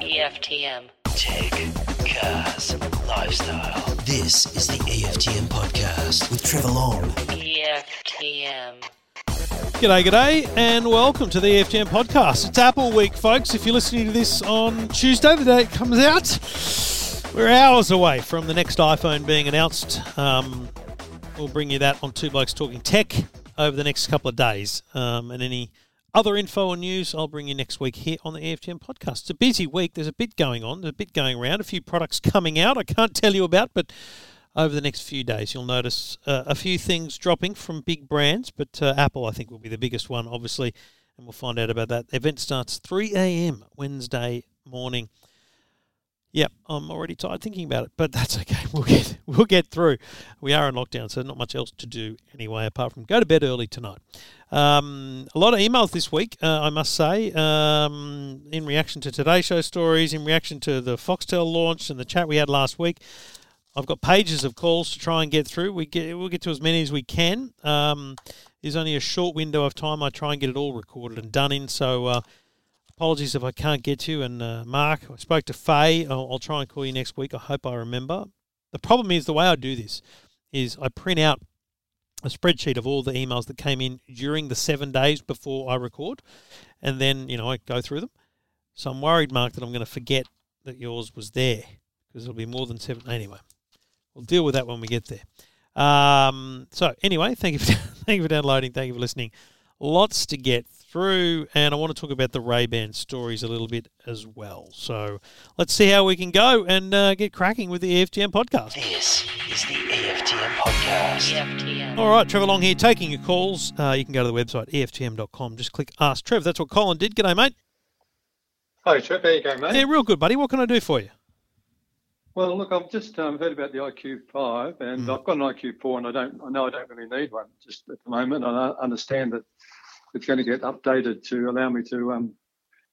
EFTM. Tech, cars, lifestyle. This is the EFTM podcast with Trevor Long. EFTM. G'day, g'day, and welcome to the EFTM podcast. It's Apple Week, folks. If you're listening to this on Tuesday, the day it comes out, we're hours away from the next iPhone being announced. Um, we'll bring you that on Two Blokes Talking Tech over the next couple of days. Um, and any other info and news, I'll bring you next week here on the EFTM podcast. It's a busy week. There's a bit going on, there's a bit going around, a few products coming out I can't tell you about, but over the next few days, you'll notice uh, a few things dropping from big brands, but uh, Apple, I think, will be the biggest one, obviously, and we'll find out about that. The event starts 3 a.m. Wednesday morning. Yep, I'm already tired thinking about it, but that's okay. We'll get we'll get through. We are in lockdown, so not much else to do anyway, apart from go to bed early tonight. Um, a lot of emails this week, uh, I must say, um, in reaction to today's show stories, in reaction to the Foxtel launch and the chat we had last week. I've got pages of calls to try and get through. We get we'll get to as many as we can. Um, there's only a short window of time. I try and get it all recorded and done in. So uh, apologies if I can't get you. And uh, Mark, I spoke to Faye. I'll, I'll try and call you next week. I hope I remember. The problem is the way I do this is I print out a spreadsheet of all the emails that came in during the seven days before I record, and then you know I go through them. So I'm worried, Mark, that I'm going to forget that yours was there because it'll be more than seven. Anyway, we'll deal with that when we get there. Um, so anyway, thank you for thank you for downloading. Thank you for listening. Lots to get through, and I want to talk about the Ray Ban stories a little bit as well. So let's see how we can go and uh, get cracking with the EFTM podcast. This is the EFTM podcast. EFTM. All right, Trevor Long here, taking your calls. Uh, you can go to the website eftm.com. Just click Ask Trev. That's what Colin did. G'day, mate. Hi, Trev. How you going, mate? Yeah, real good, buddy. What can I do for you? Well, look, I've just um, heard about the IQ5, and Mm. I've got an IQ4, and I don't, I know I don't really need one just at the moment. And I understand that it's going to get updated to allow me to um,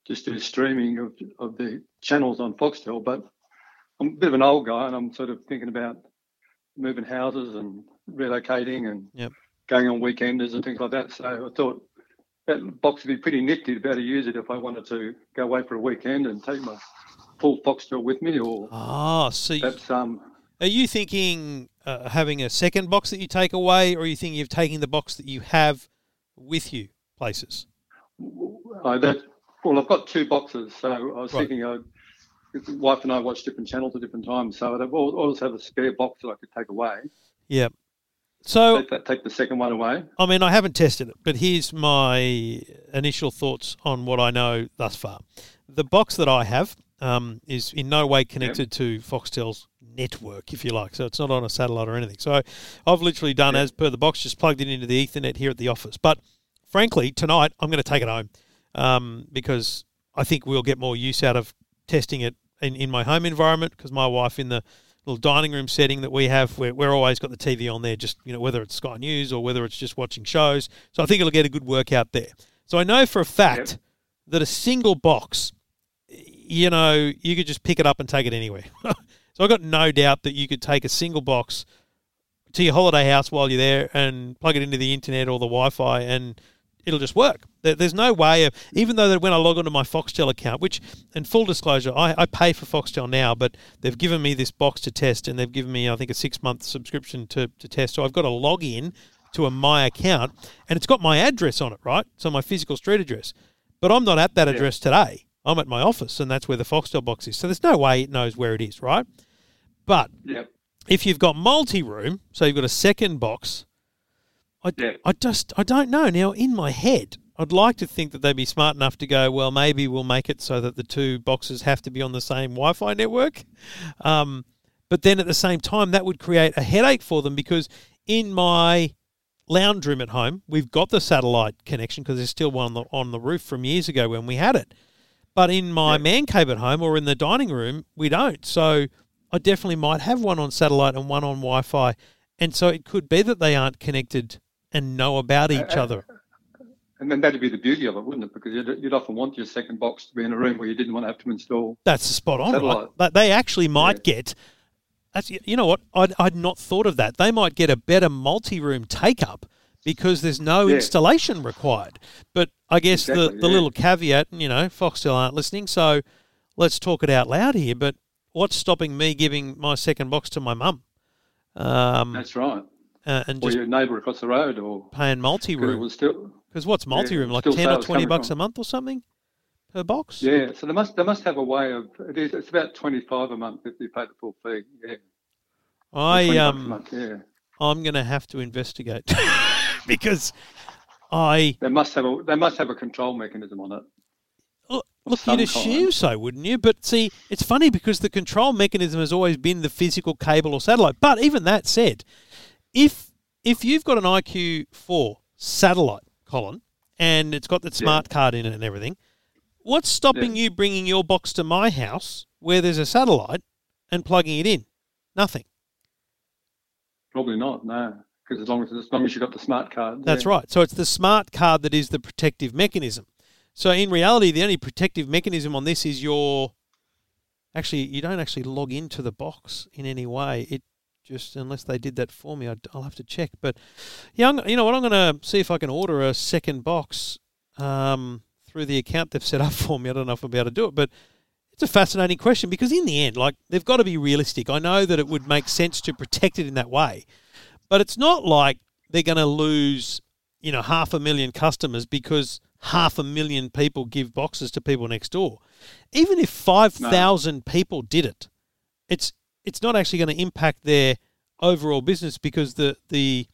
just do streaming of, of the channels on Foxtel. But I'm a bit of an old guy, and I'm sort of thinking about moving houses and relocating and Yep. going on weekenders and things like that. So I thought that box would be pretty nifty to be able to use it if I wanted to go away for a weekend and take my full Foxtel with me, or Ah, so you, that's um. are you thinking uh, having a second box that you take away, or are you thinking of taking the box that you have with you places? Uh, that well, I've got two boxes, so I was Right. thinking, uh, the wife and I watch different channels at different times, so I'd always have a spare box that I could take away. Yeah. So Take, take the second one away. I mean, I haven't tested it, but here's my initial thoughts on what I know thus far. The box that I have um, is in no way connected to Foxtel's network, if you like. So it's not on a satellite or anything. So I've literally done as per the box, just plugged it into the Ethernet here at the office. But frankly, tonight I'm going to take it home um, because I think we'll get more use out of testing it in, in my home environment because my wife in the little dining room setting that we have, we're, we're always got the TV on there, just, you know, whether it's Sky News or whether it's just watching shows. So I think it'll get a good workout there. So I know for a fact Yep. that a single box, you know, you could just pick it up and take it anywhere. so I've got no doubt that you could take a single box to your holiday house while you're there and plug it into the internet or the Wi-Fi and it'll just work. There's no way of, even though that when I log onto my Foxtel account, which, in full disclosure, I, I pay for Foxtel now, but they've given me this box to test and they've given me, I think, a six month subscription to, to test. So I've got to log in to a My account and it's got my address on it, right? So my physical street address. But I'm not at that Yeah. address today. I'm at my office and that's where the Foxtel box is. So there's no way it knows where it is, right? But if you've got multi-room, so you've got a second box, I, Yeah. I just I don't know. Now in my head, I'd like to think that they'd be smart enough to go, well, maybe we'll make it so that the two boxes have to be on the same Wi-Fi network. Um, but then at the same time, that would create a headache for them because in my lounge room at home, we've got the satellite connection because there's still one on the, on the roof from years ago when we had it. But in my Yeah. man cave at home or in the dining room, we don't. So I definitely might have one on satellite and one on Wi Fi. And so it could be that they aren't connected and know about each other. And then that'd be the beauty of it, wouldn't it? Because you'd, you'd often want your second box to be in a room where you didn't want to have to install. That's spot on, right? Satellite. They actually might get. That's you know what I'd, I'd not thought of that. They might get a better multi-room take up because there's no Yeah. installation required. But I guess the, Exactly, the yeah. little caveat, and you know, Foxtel aren't listening, so let's talk it out loud here. But what's stopping me giving my second box to my mum um, That's right. Uh, and Or just your neighbour across the road, or paying multi room? Because what's multi room? Like 10 or 20 bucks from- a month or something per box? Yeah, so they must they must have a way of it is it's about twenty five a month if you pay the full fee. Yeah, I 20 um month, yeah. I'm going to have to investigate because I They must have a they must have a control mechanism on it. look, look you'd kind. assume so, wouldn't you? But see, it's funny because the control mechanism has always been the physical cable or satellite. But even that said, if if you've got an IQ4 satellite, Colin, and it's got the smart card in it and everything, what's stopping you bringing your box to my house where there's a satellite and plugging it in? Nothing. Probably not, no, because as long as as long as you've got the smart card. That's yeah. right. So it's the smart card that is the protective mechanism. So in reality, the only protective mechanism on this is your. Actually, you don't actually log into the box in any way. It just unless they did that for me, I'd, I'll have to check. But yeah, I'm, you know what? I'm going to see if I can order a second box um, through the account they've set up for me. I don't know if I'll be able to do it, but it's a fascinating question because in the end, like they've got to be realistic. I know that it would make sense to protect it in that way, but it's not like they're going to lose, you know, half a million customers because half a million people give boxes to people next door. Even if five thousand people did it, it's it's not actually going to impact their overall business because the the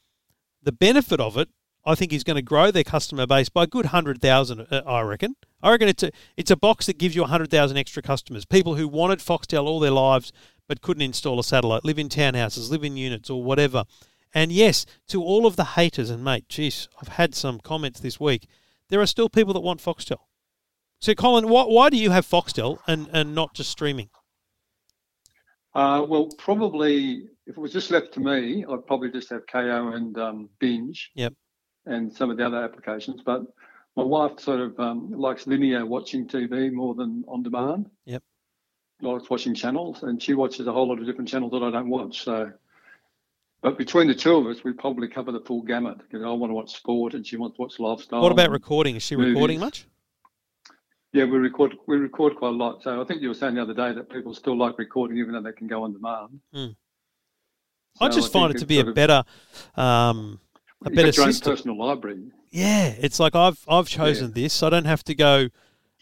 the benefit of it, I think, is going to grow their customer base by a good hundred thousand. Uh, I reckon. I reckon it's a it's a box that gives you hundred thousand extra customers. People who wanted Foxtel all their lives but couldn't install a satellite, live in townhouses, live in units, or whatever. And yes, to all of the haters, and mate, geez, I've had some comments this week. There are still people that want Foxtel. So, Colin, why, why do you have Foxtel and, and not just streaming? Uh, well, probably if it was just left to me, I'd probably just have Kayo and um, Binge. Yep. And some of the other applications, but my wife sort of um, likes linear watching TV more than on demand. Yep. Likes watching channels, and she watches a whole lot of different channels that I don't watch. So, but between the two of us, we probably cover the full gamut. Know, I want to watch sport, and she wants to watch lifestyle. What about recording? Is she movies. recording much? Yeah, we record we record quite a lot. So I think you were saying the other day that people still like recording even though they can go on demand. Hmm. So I just think find it to be a better, um, a better your own system. personal library. Yeah, it's like I've I've chosen this. I don't have to go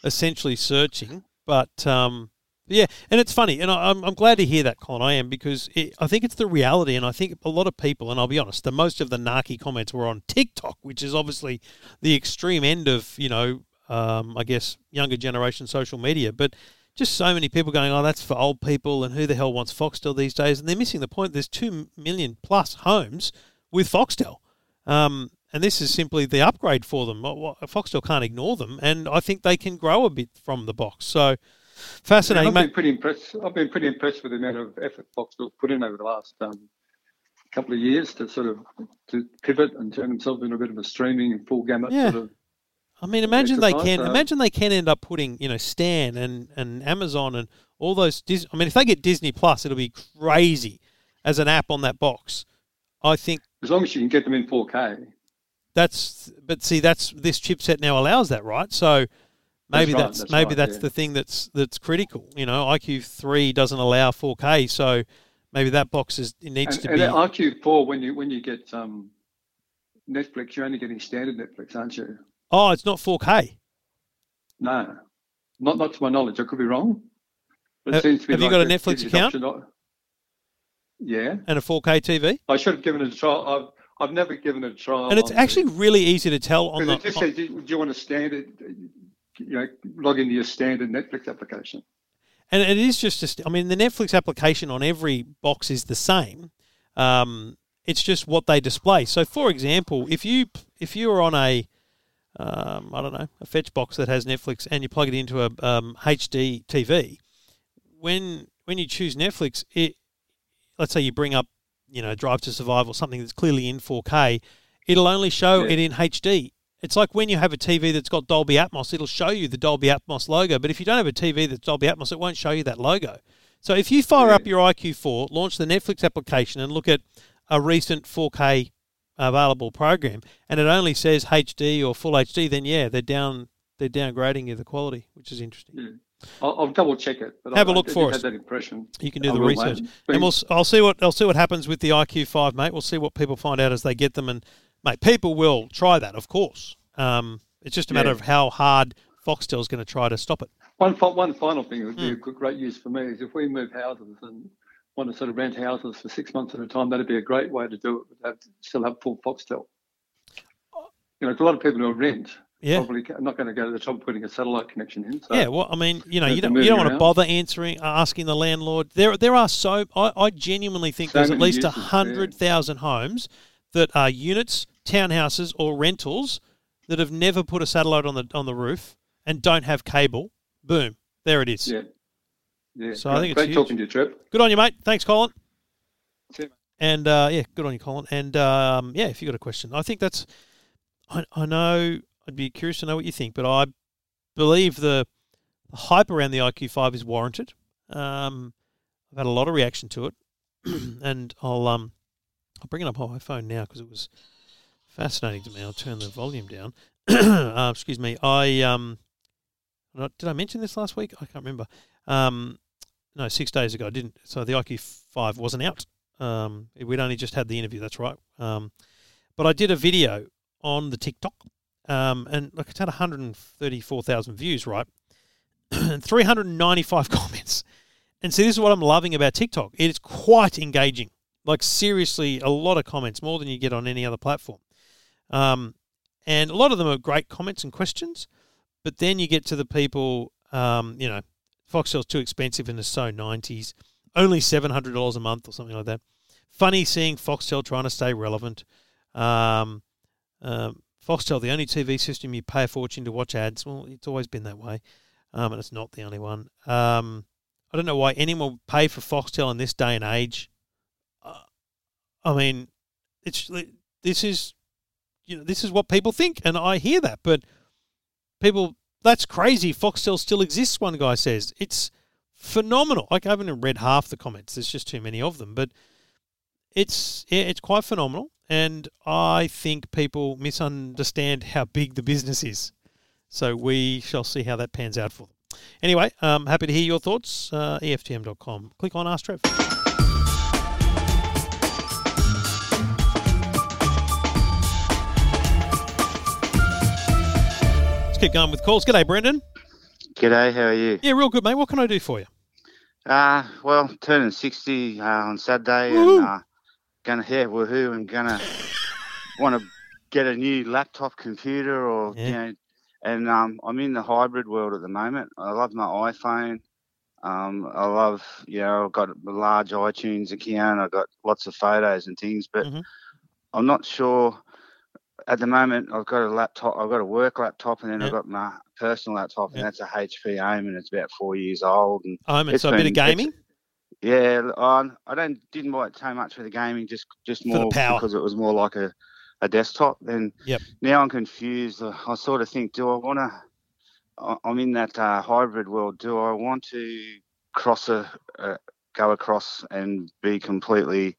essentially searching, but um, yeah, and it's funny, and I, I'm I'm glad to hear that, Colin. I am because it, I think it's the reality, and I think a lot of people, and I'll be honest, the most of the narky comments were on TikTok, which is obviously the extreme end of you know, um, I guess younger generation social media, but. Just so many people going, oh, that's for old people, and who the hell wants Foxtel these days? And they're missing the point. There's two million plus homes with Foxtel. Um, and this is simply the upgrade for them. Foxtel can't ignore them, and I think they can grow a bit from the box. So fascinating, I've been pretty impressed. I've been pretty impressed with the amount of effort Foxtel put in over the last um, couple of years to sort of to pivot and turn themselves into a bit of a streaming and full gamut Yeah. sort of. I mean, imagine they can. Imagine they can end up putting, you know, Stan and, and Amazon and all those. Dis- I mean, if they get Disney Plus, it'll be crazy as an app on that box. I think As long as you can get them in 4K. that's. But see, that's this chipset now allows that, right? So maybe right, that's, that's maybe right, that's yeah. the thing that's that's critical. You know, IQ three doesn't allow 4K, so maybe that box is it needs And, to and be. IQ4, when you when you get um, Netflix, you're only getting standard Netflix, aren't you? Oh, it's not 4K. No, not not to my knowledge. I could be wrong. But Uh, it seems to be have you got a the Netflix account? option Yeah, and a 4K TV, I should have given it a try. I've I've never given it a try. and it's actually really easy to tell on the. it just says, do you- want a standard? You know, log into your standard Netflix application. and it is just, a I mean, the Netflix application on every box is the same. Um, it's just what they display. So, for example, if you if you're on a um, I don't know a fetch box that has Netflix and you plug it into a um, HD TV, when when you choose Netflix, it let's say you bring up you know Drive to Survive or something that's clearly in 4K, it'll only show Yeah. it in HD. It's like when you have a TV that's got Dolby Atmos, it'll show you the Dolby Atmos logo. But if you don't have a TV that's Dolby Atmos, it won't show you that logo. So if you fire Yeah. up your IQ4, launch the Netflix application, and look at a recent 4K available program, and it only says HD or full HD, then yeah, they're down. They're downgrading you the quality, which is interesting. Yeah. I'll, I'll double check it. But Have I, a look I for did us. Have that impression. You can do I the research, mate. and we'll. I'll see what I'll see what happens with the IQ5, mate. We'll see what people find out as they get them, and mate, people will try that, of course. Um, it's just a matter Yeah. of how hard Foxtel's going to try to stop it. One, one final thing that would be Hmm. a great use for me is if we move houses and want to sort of rent houses for six months at a time, that'd be a great way to do it. Have, still have full Foxtel. You know, 'cause a lot of people who rent Yeah. probably not going to go to the trouble of putting a satellite connection in. So Yeah, well, I mean, you know, you don't you don't want to bother answering, uh, asking the landlord. There, there are so I, I genuinely think So there's at least a hundred thousand homes that are units, townhouses, or rentals that have never put a satellite on the on the roof and don't have cable. Boom, there it is. yeah, yeah. So I great, think it's great huge. talking to you, Trev. Good on you, mate. Thanks, Colin. See you, mate. And uh, yeah, good on you, Colin. And um, yeah, if you got a question, I think that's. I, I know I'd be curious to know what you think, but I believe the, the hype around the IQ5 is warranted. Um, I've had a lot of reaction to it, and I'll um, I'll bring it up on my phone now because it was fascinating to me. I'll turn the volume down. uh, excuse me. I um, not- did I mention this last week? I can't remember. Um, no, six days ago I didn't. So the IQ5 wasn't out. Um, we'd only just had the interview. That's right. Um, but I did a video on the TikTok, um, and like it's had 134,000 views, right? and 395 comments. And see, this is what I'm loving about TikTok. It is quite engaging. Like seriously, a lot of comments, more than you get on any other platform. Um, and a lot of them are great comments and questions. But then you get to the people, um, you know, Foxtel's too expensive and it's so 90s. Only $700 a month or something like that. Funny seeing Foxtel trying to stay relevant. Um, um, Foxtel, the only TV system you pay a fortune to watch ads. Well, it's always been that way, um, and it's not the only one. Um, I don't know why anyone would pay for Foxtel in this day and age. Uh, I mean, it's this is you know this is what people think, and I hear that, but people that's crazy. Foxtel still exists. One guy says it's phenomenal. Like I haven't read half the comments. There's just too many of them, but it's yeah, it's quite phenomenal. And I think people misunderstand how big the business is. So we shall see how that pans out for them. Anyway, um, happy to hear your thoughts. Uh, EFTM.com. Click on Ask Trev. Let's keep going with calls. G'day, Brendan. G'day, how are you? Yeah, real good, mate. What can I do for you? Uh, well, turning 60 uh, on Saturday Woohoo. and uh, gonna, yeah, woohoo, and gonna want to get a new laptop computer or, Yeah. you know, and um, I'm in the hybrid world at the moment. I love my iPhone. Um, I love, you know, I've got a large iTunes account. I've got lots of photos and things, but Mhm. I'm not sure. At the moment, I've got a laptop. I've got a work laptop, and then Yeah. I've got my personal laptop, and that's a HP Omen. it's about four years old. And and It's so a bit of gaming. yeah, I, I don't didn't buy it so much for the gaming, just just For the more power. because it was more like a, a desktop. Then Yep. now I'm confused. I sort of think, do I want to? I'm in that uh, hybrid world. Do I want to cross a, uh, go across and be completely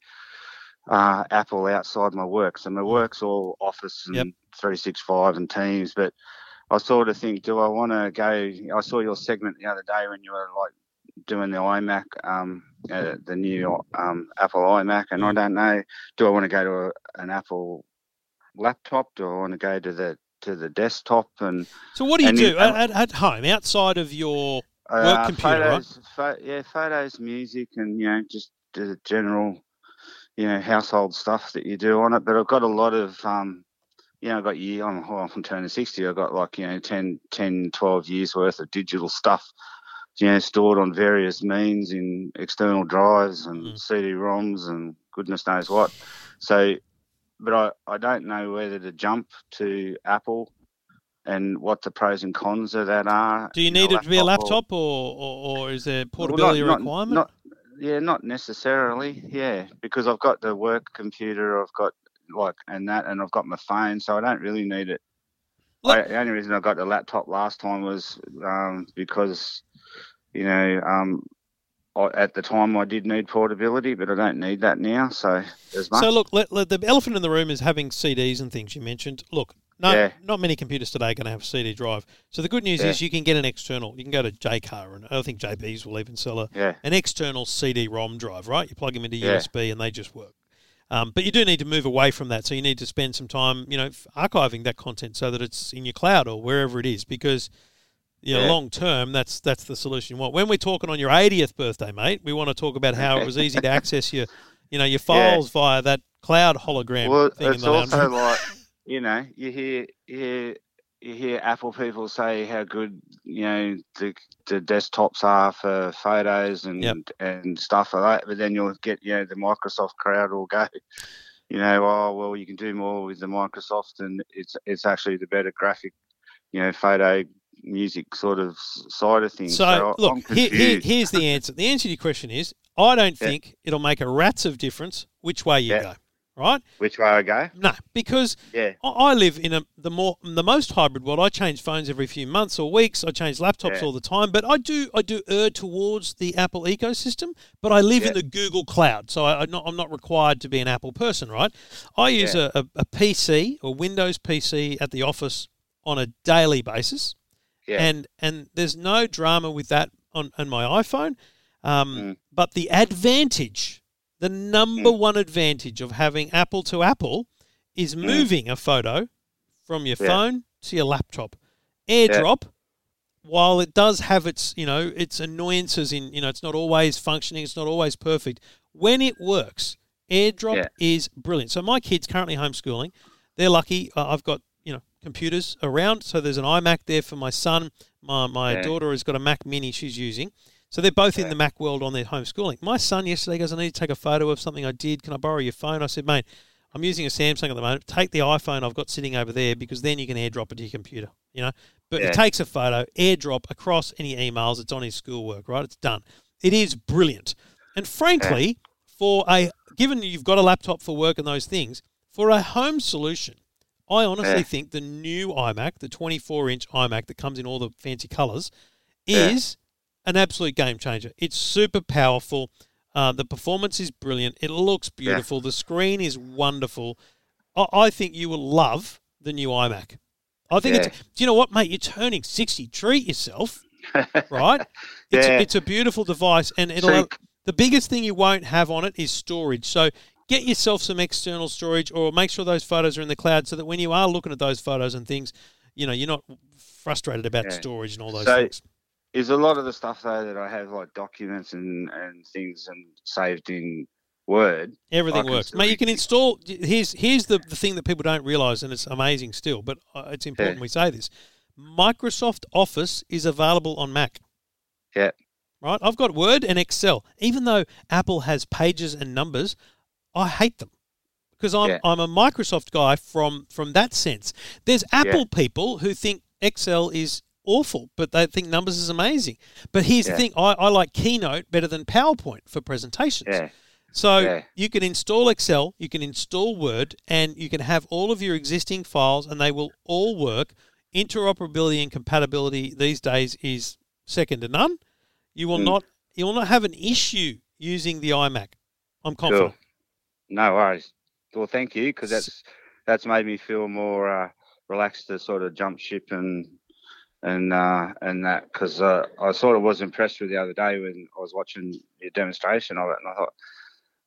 uh, Apple outside my work? So my work's all Office and Yep. 365 and Teams, but I sort of think, do I want to go? I saw your segment the other day when you were like doing the iMac, um, uh, the new um, Apple iMac, and I don't know. Do I want to go to a, an Apple laptop? Do I want to go to the to the desktop and So what do you do at, at, home outside of your? uh, computer, right? photos, pho- yeah, photos, music, and you know, just the general, you know, household stuff that you do on it. But I've got a lot of, um, you know, I've got year. I'm, well, I'm turning sixty. I've got like you know 10, 10, 12 years worth of digital stuff, you know, stored on various means in external drives and Mm. CD-ROMs and goodness knows what. So, but I, I don't know whether to jump to Apple. And what the pros and cons of that are. Do you need it to be a laptop, or, or, or is there portability not- not- requirement? Not, yeah, not necessarily. Yeah, because I've got the work computer, I've got like and that, and I've got my phone, so I don't really need it. I, the only reason I got the laptop last time was um, because you know um, I, at the time I did need portability, but I don't need that now. So as much. So look, let, let- the elephant in the room is having CDs and things you mentioned. Look, no, Yeah. not many computers today are going to have a CD drive. So the good news Yeah. is you can get an external. You can go to Jaycar, and I think JB's will even sell a, yeah, an external CD-ROM drive. Right, you plug them into Yeah. USB and they just work. Um, but you do need to move away from that. So you need to spend some time, you know, archiving that content so that it's in your cloud or wherever it is, because you know, Yeah. long term, that's that's the solution you want. When we're talking on your 80th birthday, mate, we want to talk about how it was easy to access your, you know, your Yeah. files via that cloud hologram well, thing in it's the also like you know you hear you hear you hear Apple people say how good you know the the desktops are for photos and Yep. and stuff like that, but then you'll get you know the Microsoft crowd will go. You know, oh well, you can do more with the Microsoft, and it's it's actually the better graphic, you know, photo, music sort of side of things. So, I- look, here, here, here's the answer. The answer to your question is I don't Yeah. think it'll make a rat's of difference which way you Yeah. go, right? Which way I go? No, because Yeah, I live in a the more the most hybrid world. I change phones every few months or weeks. I change laptops Yeah. all the time, but I do I do err towards the Apple ecosystem. But I live in the Google cloud, so I, I'm not I'm not required to be an Apple person, right? I use a, a, a PC or Windows PC at the office on a daily basis, yeah, and and there's no drama with that on, on my iPhone. Um, Mm. But the advantage, the number one advantage of having Apple to Apple, is moving a photo from your Yeah. phone to your laptop. AirDrop, while it does have its you know its annoyances in you know it's not always functioning, it's not always perfect. When it works, AirDrop Yeah. is brilliant. So my kids currently homeschooling. They're lucky. Uh, I've got you know computers around, so there's an iMac there for my son. My my Yeah. daughter has got a Mac Mini she's using. So they're both in the Mac world on their homeschooling. My son yesterday goes, I need to take a photo of something I did. Can I borrow your phone? I said, mate, I'm using a Samsung at the moment. Take the iPhone I've got sitting over there because then you can airdrop it to your computer. You know, but Yeah. it takes a photo, airdrop across any emails. It's on his schoolwork, right? It's done. It is brilliant. And frankly, for a given you've got a laptop for work and those things, for a home solution, I honestly Yeah. think the new iMac, the 24 inch iMac that comes in all the fancy colors, Yeah. is an absolute game changer. It's super powerful. Uh, the performance is brilliant. It looks beautiful. The screen is wonderful. I, I think you will love the new iMac. I think Yeah. it's. Do you know what, mate? You're turning 60. Treat yourself, right? It's, Yeah. a, it's a beautiful device, and it'll. So- the biggest thing you won't have on it is storage. So get yourself some external storage, or make sure those photos are in the cloud, so that when you are looking at those photos and things, you know you're not frustrated about Yeah. storage and all those So- things. Is a lot of the stuff though that I have like documents and, and things and saved in Word. Everything works, mate. You can install. Here's here's the, the thing that people don't realize, and it's amazing still, but uh, it's important Yeah. we say this. Microsoft Office is available on Mac. Yeah. Right. I've got Word and Excel. Even though Apple has pages and numbers, I hate them because I'm Yeah. I'm a Microsoft guy from from that sense. There's Apple people who think Excel is awful, but they think numbers is amazing. But here's the thing: I, I like Keynote better than PowerPoint for presentations. Yeah. So Yeah. you can install Excel, you can install Word, and you can have all of your existing files, and they will all work. Interoperability and compatibility these days is second to none. You will Mm. not you will not have an issue using the iMac. I'm confident. Cool. No worries. Well, thank you because that's that's made me feel more uh, relaxed to sort of jump ship and and uh, and that because uh, I sort of was impressed with the other day when I was watching your demonstration of it, and I thought,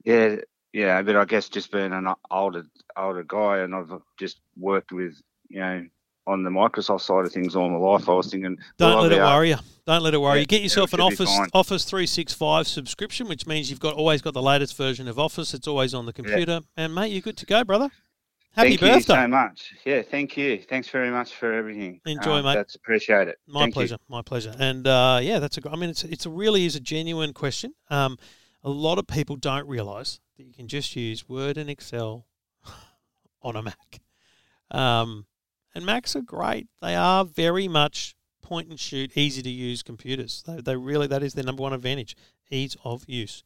yeah, yeah, but I guess just being an older older guy, and I've just worked with you know on the Microsoft side of things all my life, I was thinking, Don't will I let it able- worry you. Don't let it worry Yeah, you. Get yourself an Office. Office 365 subscription, which means you've got always got the latest version of Office. It's always on the computer, and mate, you're good to go, brother. Happy Thank birthday! you so much. Yeah, thank you. Thanks very much for everything. Enjoy, Uh, mate. That's appreciate it. My Thank you. pleasure. My pleasure. And uh, yeah, that's a. I mean, it's it's a really is a genuine question. Um, a lot of people don't realise that you can just use Word and Excel on a Mac. Um, and Macs are great. They are very much point and shoot, easy to use computers. They, they really that is their number one advantage: ease of use,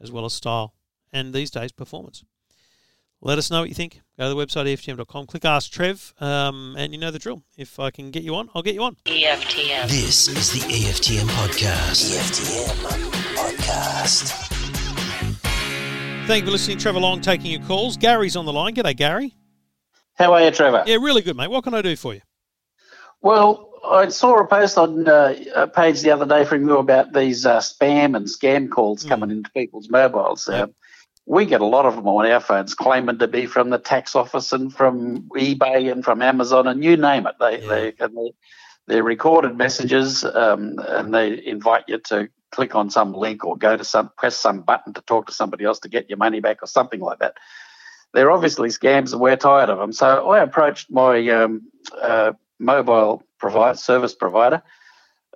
as well as style, and these days performance. Let us know what you think. Go to the website EFTM.com, click Ask Trev, um, and you know the drill. If I can get you on, I'll get you on. EFTM. This is the EFTM podcast. EFTM podcast. Podcast. Thank you for listening. Trevor Long taking your calls. Gary's on the line. G'day, Gary. How are you, Trevor? Yeah, really good, mate. What can I do for you? Well, I saw a post on uh, a page the other day from you about these uh, spam and scam calls coming into people's mobiles. Uh, Yep. We get a lot of them on our phones claiming to be from the tax office and from eBay and from Amazon and you name it. They, Yeah. they, and they, they're recorded messages um, and they invite you to click on some link or go to some, press some button to talk to somebody else to get your money back or something like that. They're obviously scams and we're tired of them. So I approached my um, uh, mobile provider, service provider,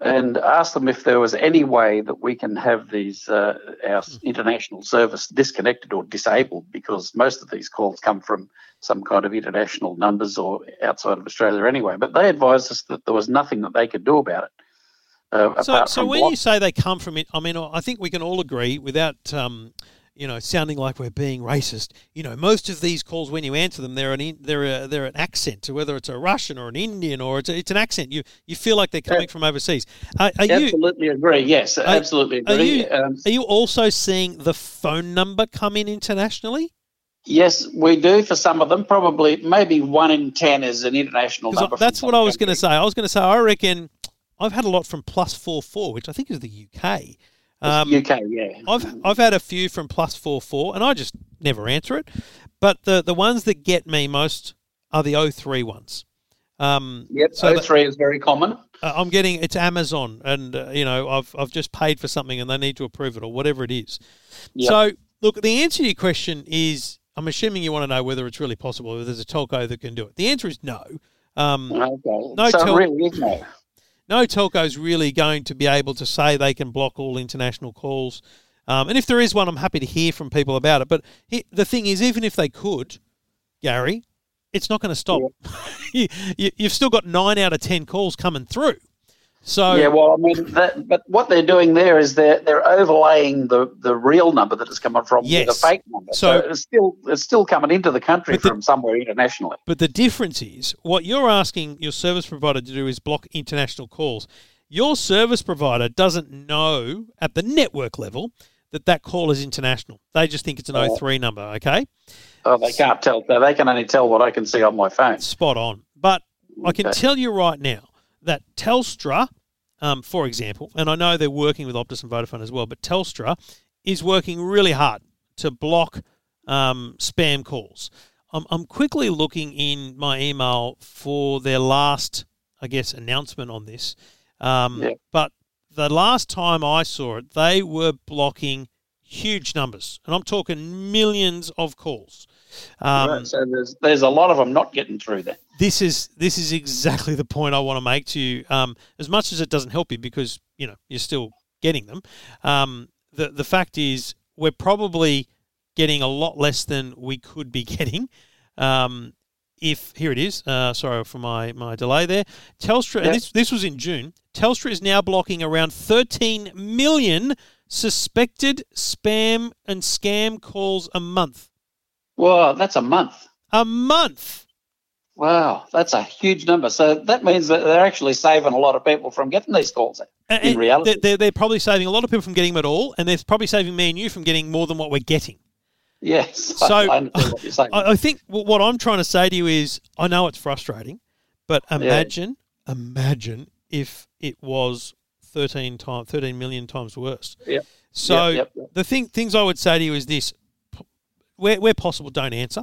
and asked them if there was any way that we can have these uh, our international service disconnected or disabled because most of these calls come from some kind of international numbers or outside of Australia anyway. But they advised us that there was nothing that they could do about it. Uh, So, so when block- you say they come from it, I mean, I think we can all agree without, um, you know, sounding like we're being racist. You know, most of these calls, when you answer them, they're an in, they're a, they're an accent, to whether it's a Russian or an Indian or it's, a, it's an accent. You you feel like they're coming from overseas. Are, are you absolutely agree. Yes, absolutely agree. are you- um, are you also seeing the phone number come in internationally? yes, we do for some of them. Probably, maybe one in ten is an international number. that's what I was going to say. I was going to say I reckon I've had a lot from plus four four, which I think is the UK. Um, UK, yeah. I've I've had a few from plus four four, and I just never answer it. But the the ones that get me most are the 03 ones. Um, Yep, so so 03 is very common. uh, I'm getting it's Amazon, and uh, you know I've I've just paid for something, and they need to approve it or whatever it is. Yep. So look, the answer to your question is, I'm assuming you want to know whether it's really possible, whether there's a telco that can do it. The answer is no. Um, Okay. No, so it really is no. No telco is really going to be able to say they can block all international calls. Um, and if there is one, I'm happy to hear from people about it. But he, the thing is, even if they could, Gary, it's not going to stop. you, you, you've still got nine out of ten calls coming through. So Yeah, well, I mean, that, but what they're doing there is they're they're overlaying the, the real number that it's coming from with Yes. a fake number. So- So, it's still it's still coming into the country the- from somewhere internationally. But the difference is what you're asking your service provider to do is block international calls. Your service provider doesn't know at the network level that that call is international. They just think it's an Oh. 03 number, okay? Oh, they can't tell. They can only tell what I can see on my phone. Spot on. But I can tell you right now that Telstra, um, for example, and I know they're working with Optus and Vodafone as well, but Telstra is working really hard to block um, spam calls. I'm, I'm quickly looking in my email for their last, I guess, announcement on this. Um, Yeah. But the last time I saw it, they were blocking huge numbers, and I'm talking millions of calls. Um, Right, so there's there's a lot of them not getting through there. this is this is exactly the point I want to make to you. Um, as much as it doesn't help you because you know you're still getting them, um, the the fact is we're probably getting a lot less than we could be getting. Um, if here it is, uh, sorry for my, my delay there. Telstra, Yeah. and this this was in June. Telstra is now blocking around 13 million suspected spam and scam calls a month. Well, that's a month. A month. Wow, that's a huge number. So that means that they're actually saving a lot of people from getting these calls. In and reality. they're, they're, probably saving a lot of people from getting them at all, and they're probably saving me and you from getting more than what we're getting. Yes. So- I, I. I, think what I'm trying to say to you is, I know it's frustrating, but Yeah. imagine, imagine if it was 13 times, 13 million times worse. Yep. So Yep, yep, yep. the thing, things I would say to you is this: where, where possible, don't answer.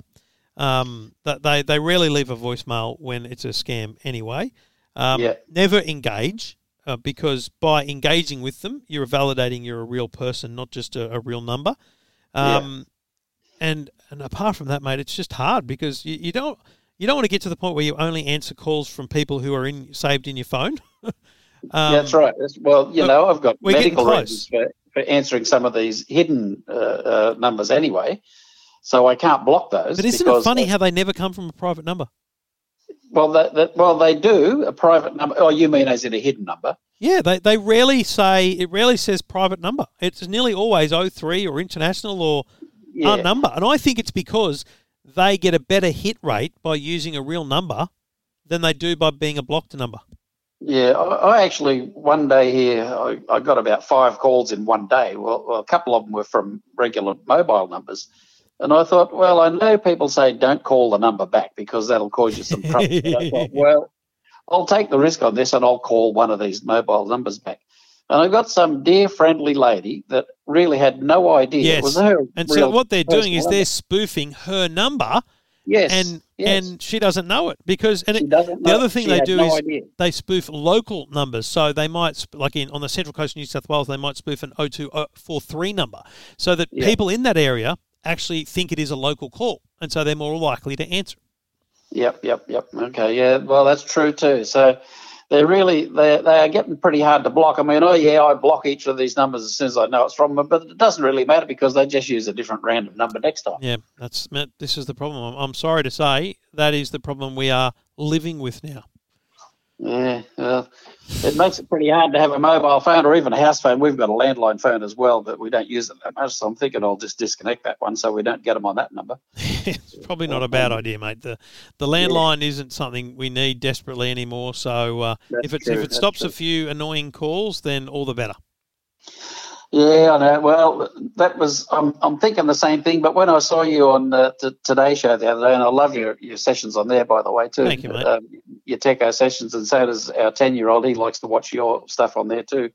Um, that they they rarely leave a voicemail when it's a scam anyway. Um, Yeah. Never engage uh, because by engaging with them, you're validating you're a real person, not just a, a real number. Yeah. Um, And and apart from that, mate, it's just hard because you, you don't you don't want to get to the point where you only answer calls from people who are in saved in your phone. um, That's right. That's, well, you know, I've got medical reasons for, for answering some of these hidden uh, uh, numbers anyway, so I can't block those. But isn't it funny how they never come from a private number? Well, that, that, well, they do a private number. Oh, you mean as in a hidden number? Yeah, they, they rarely say it rarely says private number. It's nearly always 03 or international or Yeah. our number. And I think it's because they get a better hit rate by using a real number than they do by being a blocked number. Yeah, I, I actually one day here I, I got about five calls in one day. Well, well, a couple of them were from regular mobile numbers, and I thought, well, I know people say don't call the number back because that'll cause you some trouble. Thought, well, I'll take the risk on this and I'll call one of these mobile numbers back. And I got some dear friendly lady that really had no idea Yes. it was her. And so what they're doing is number. they're spoofing her number, yes, and yes. and she doesn't know it because and she it, the other thing they do no is idea. they spoof local numbers. So they might, like in on the central coast of New South Wales, they might spoof an 0243 number so that Yeah. people in that area actually think it is a local call. And so they're more likely to answer. Yep, yep, yep. Okay, yeah. Well, that's true too. So they're really they they are getting pretty hard to block. I mean, oh yeah, I block each of these numbers as soon as I know it's from them, but it doesn't really matter because they just use a different random number next time. Yeah, that's Matt, this is the problem. I'm sorry to say that is the problem we are living with now. Yeah, well, it makes it pretty hard to have a mobile phone or even a house phone. We've got a landline phone as well, but we don't use it that much. So I'm thinking I'll just disconnect that one so we don't get them on that number. it's probably not a bad idea, mate. The the landline isn't something we need desperately anymore. So uh, if it true, if it stops true. a few annoying calls, then all the better. Yeah, I know. Well, that was. I'm, I'm thinking the same thing. But when I saw you on the Today Show the other day, and I love your, your sessions on there, by the way, too. Thank you, mate. Um, your Techo sessions, and so does our ten year old. He likes to watch your stuff on there too.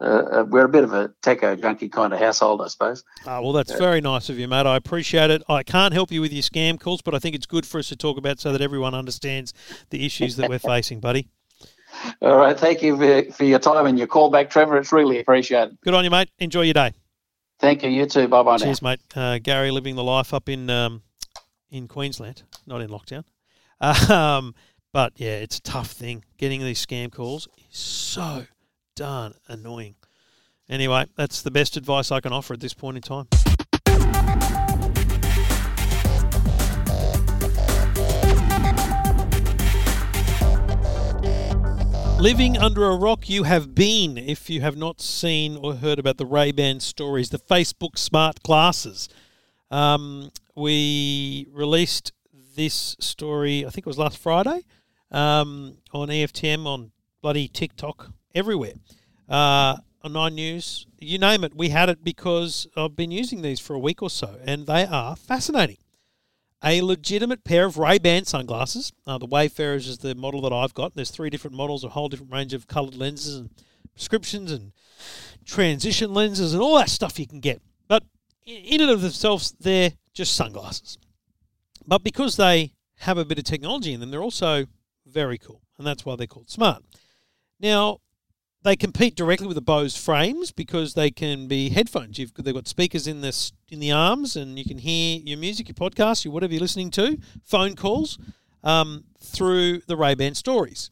Uh, uh, we're a bit of a Techo junkie kind of household, I suppose. Ah, well, that's very nice of you, mate. I appreciate it. I can't help you with your scam calls, but I think it's good for us to talk about so that everyone understands the issues that we're facing, buddy. All right. Thank you for, your time and your call back, Trevor. It's really appreciated. Good on you, mate. Enjoy your day. Thank you. You too. Bye bye now. Cheers, mate. Uh, Gary living the life up in um, in Queensland, not in lockdown. Um, but yeah, it's a tough thing. Getting these scam calls is so darn annoying. Anyway, that's the best advice I can offer at this point in time. Living under a rock, you have been. If you have not seen or heard about the Ray Ban stories, the Facebook smart glasses, um, we released this story. I think it was last Friday um, on EFTM on bloody TikTok everywhere. Uh, on Nine News, you name it, we had it because I've been using these for a week or so, and they are fascinating a legitimate pair of Ray-Ban sunglasses. Uh, the Wayfarers is the model that I've got. There's three different models, a whole different range of coloured lenses and prescriptions and transition lenses and all that stuff you can get. But in in and of themselves, they're just sunglasses. But because they have a bit of technology in them, they're also very cool, and that's why they're called smart. Now, they compete directly with the Bose frames because they can be headphones. You've they've got speakers in this in the arms, and you can hear your music, your podcast, your whatever you're listening to, phone calls um, through the Ray Ban Stories.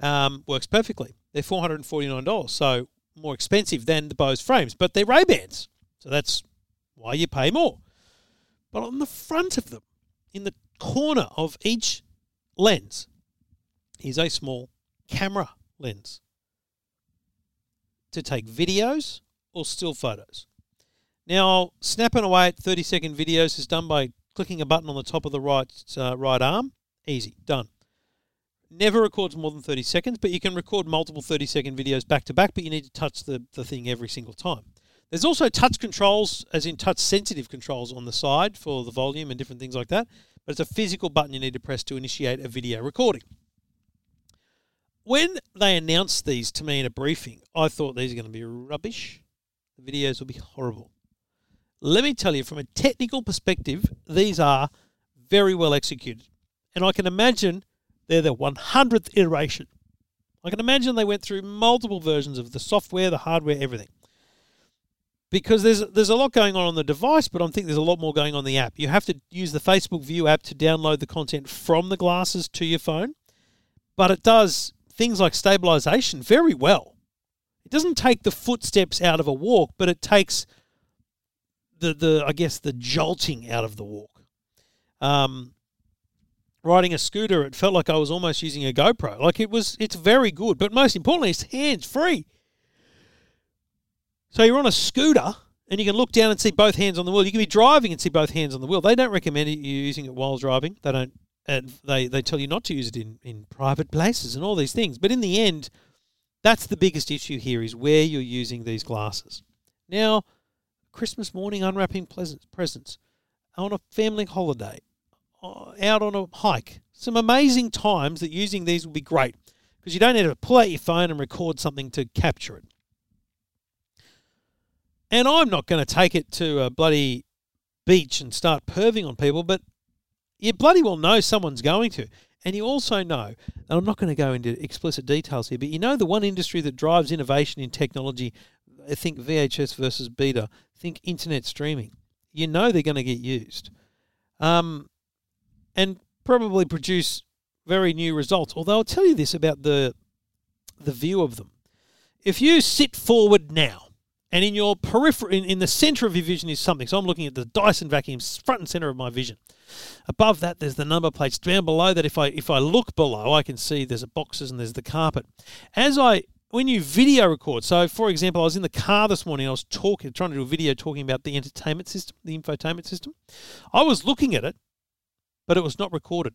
Um, works perfectly. They're four hundred and forty nine dollars, so more expensive than the Bose frames, but they're Ray Bans, so that's why you pay more. But on the front of them, in the corner of each lens, is a small camera lens to take videos or still photos. Now, snapping away at 30 second videos is done by clicking a button on the top of the right uh, right arm. Easy, done. Never records more than 30 seconds, but you can record multiple 30 second videos back to back, but you need to touch the, the thing every single time. There's also touch controls, as in touch sensitive controls on the side for the volume and different things like that, but it's a physical button you need to press to initiate a video recording. When they announced these to me in a briefing, I thought these are going to be rubbish. The videos will be horrible. Let me tell you, from a technical perspective, these are very well executed. And I can imagine they're the 100th iteration. I can imagine they went through multiple versions of the software, the hardware, everything. Because there's there's a lot going on on the device, but I think there's a lot more going on the app. You have to use the Facebook View app to download the content from the glasses to your phone, but it does things like stabilization very well. It doesn't take the footsteps out of a walk, but it takes the the I guess the jolting out of the walk. Um, riding a scooter, it felt like I was almost using a GoPro. Like it was, it's very good, but most importantly, it's hands free. So you're on a scooter and you can look down and see both hands on the wheel. You can be driving and see both hands on the wheel. They don't recommend you using it while driving. They don't and they, they tell you not to use it in, in private places and all these things. But in the end, that's the biggest issue here is where you're using these glasses. Now, Christmas morning unwrapping presents, on a family holiday, uh, out on a hike. Some amazing times that using these will be great because you don't need to pull out your phone and record something to capture it. And I'm not going to take it to a bloody beach and start perving on people, but you bloody well know someone's going to. And you also know, and I'm not going to go into explicit details here, but you know the one industry that drives innovation in technology, I think VHS versus beta, think internet streaming. You know they're going to get used. Um, and probably produce very new results. Although I'll tell you this about the the view of them. If you sit forward now and in your periphery, in, in the center of your vision is something. So I'm looking at the Dyson vacuum front and center of my vision. Above that, there's the number plates. Down below that, if I if I look below, I can see there's boxes and there's the carpet. As I when you video record, so for example, I was in the car this morning. I was talking, trying to do a video talking about the entertainment system, the infotainment system. I was looking at it, but it was not recorded.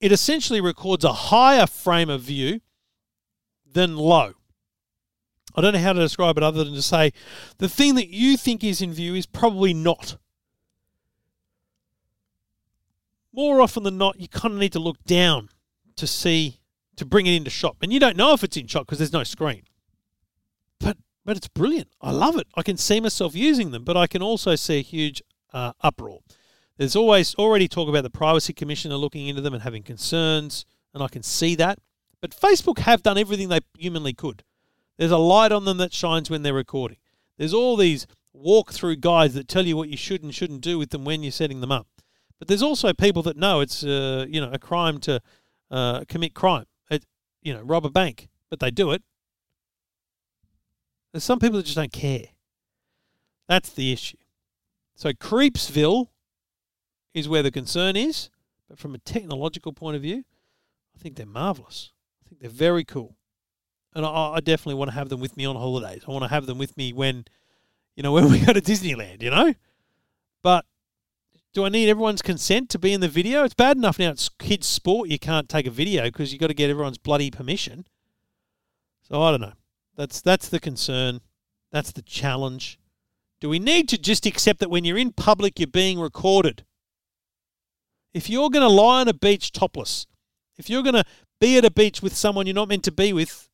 It essentially records a higher frame of view than low. I don't know how to describe it other than to say the thing that you think is in view is probably not. More often than not, you kind of need to look down to see, to bring it into shot. And you don't know if it's in shot because there's no screen. But but it's brilliant. I love it. I can see myself using them, but I can also see a huge uh, uproar. There's always already talk about the Privacy Commissioner looking into them and having concerns, and I can see that. But Facebook have done everything they humanly could. There's a light on them that shines when they're recording. There's all these walk-through guides that tell you what you should and shouldn't do with them when you're setting them up. But there's also people that know it's uh, you know a crime to uh, commit crime, it, you know, rob a bank, but they do it. There's some people that just don't care. That's the issue. So Creepsville is where the concern is, but from a technological point of view, I think they're marvelous. I think they're very cool, and I, I definitely want to have them with me on holidays. I want to have them with me when, you know, when we go to Disneyland. You know, but do I need everyone's consent to be in the video? It's bad enough now it's kids' sport. You can't take a video because you've got to get everyone's bloody permission. So I don't know. That's that's the concern. That's the challenge. Do we need to just accept that when you're in public, you're being recorded? If you're going to lie on a beach topless, if you're going to be at a beach with someone you're not meant to be with,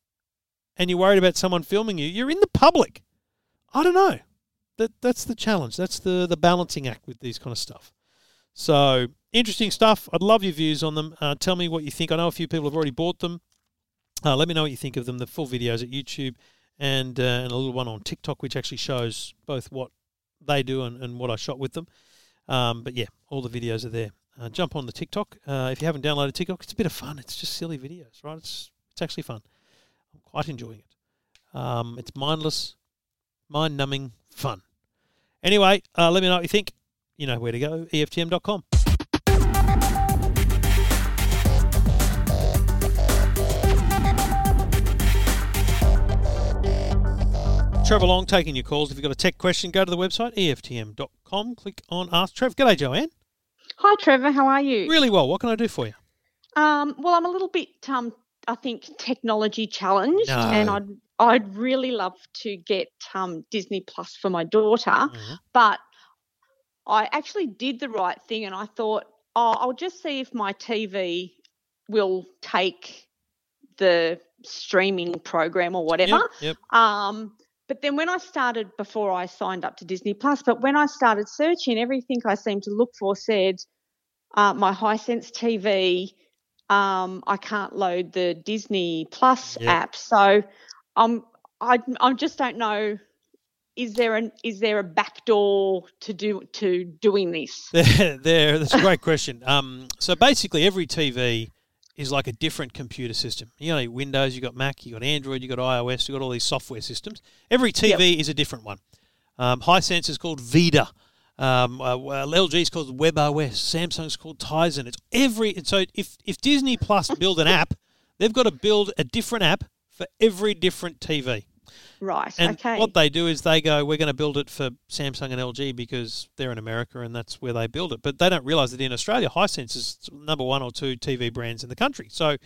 and you're worried about someone filming you, you're in the public. I don't know. That that's the challenge. That's the the balancing act with these kind of stuff. So interesting stuff. I'd love your views on them. Uh, tell me what you think. I know a few people have already bought them. Uh, let me know what you think of them. The full videos at YouTube and uh, and a little one on TikTok, which actually shows both what they do and, and what I shot with them. Um, but yeah, all the videos are there. Uh, jump on the TikTok. Uh, if you haven't downloaded TikTok, it's a bit of fun. It's just silly videos, right? It's it's actually fun. I'm quite enjoying it. Um, it's mindless, mind numbing fun. Anyway, uh, let me know what you think. You know where to go, EFTM.com. Trevor Long taking your calls. If you've got a tech question, go to the website, EFTM.com. Click on Ask Trev. G'day, Joanne. Hi, Trevor. How are you? Really well. What can I do for you? Um, well, I'm a little bit, um, I think, technology challenged, No. and I'd I'd really love to get um, Disney Plus for my daughter, Mhm. but I actually did the right thing, and I thought, oh, I'll just see if my TV will take the streaming program or whatever. Yep. yep. Um, but then when I started before I signed up to Disney Plus, but when I started searching, everything I seemed to look for said uh, my Hisense TV. Um, I can't load the Disney Plus Yep. app, so um, I I just don't know. Is there an is there a backdoor to do to doing this? There, there. That's a great question. Um, so basically, every TV is like a different computer system. You know, Windows, you got Mac, you got Android, you got iOS, you got all these software systems. Every TV is a different one. Um, Hisense is called VIDAA. Um, uh, well, LG is called WebOS. Samsung's called Tizen. It's every. So if if Disney Plus build an app, they've got to build a different app for every different TV. Right. And okay. what they do is they go, we're going to build it for Samsung and LG because they're in America and that's where they build it. But they don't realise that in Australia, Hisense is number one or two TV brands in the country. So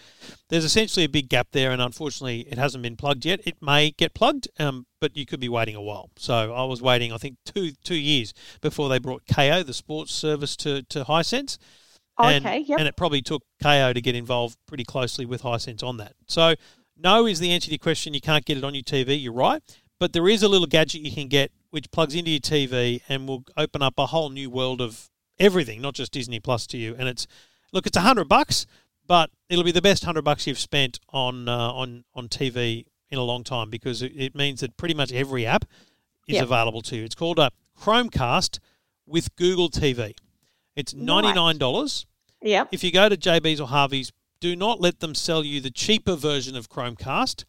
there's essentially a big gap there, and unfortunately, it hasn't been plugged yet. It may get plugged, um, but you could be waiting a while. So I was waiting, I think, two two years before they brought Kayo, the sports service, to to Hisense. And, okay. Yep. and it probably took Kayo to get involved pretty closely with Hisense on that. So, no is the answer to your question. You can't get it on your TV. You're right. But there is a little gadget you can get which plugs into your TV and will open up a whole new world of everything, not just Disney Plus to you. And it's look, it's a hundred bucks, but it'll be the best hundred bucks you've spent on uh, on on TV in a long time because it, it means that pretty much every app is Yep. available to you. It's called a Chromecast with Google TV. It's ninety nine dollars. yep. If you go to JB's or Harvey's, do not let them sell you the cheaper version of Chromecast.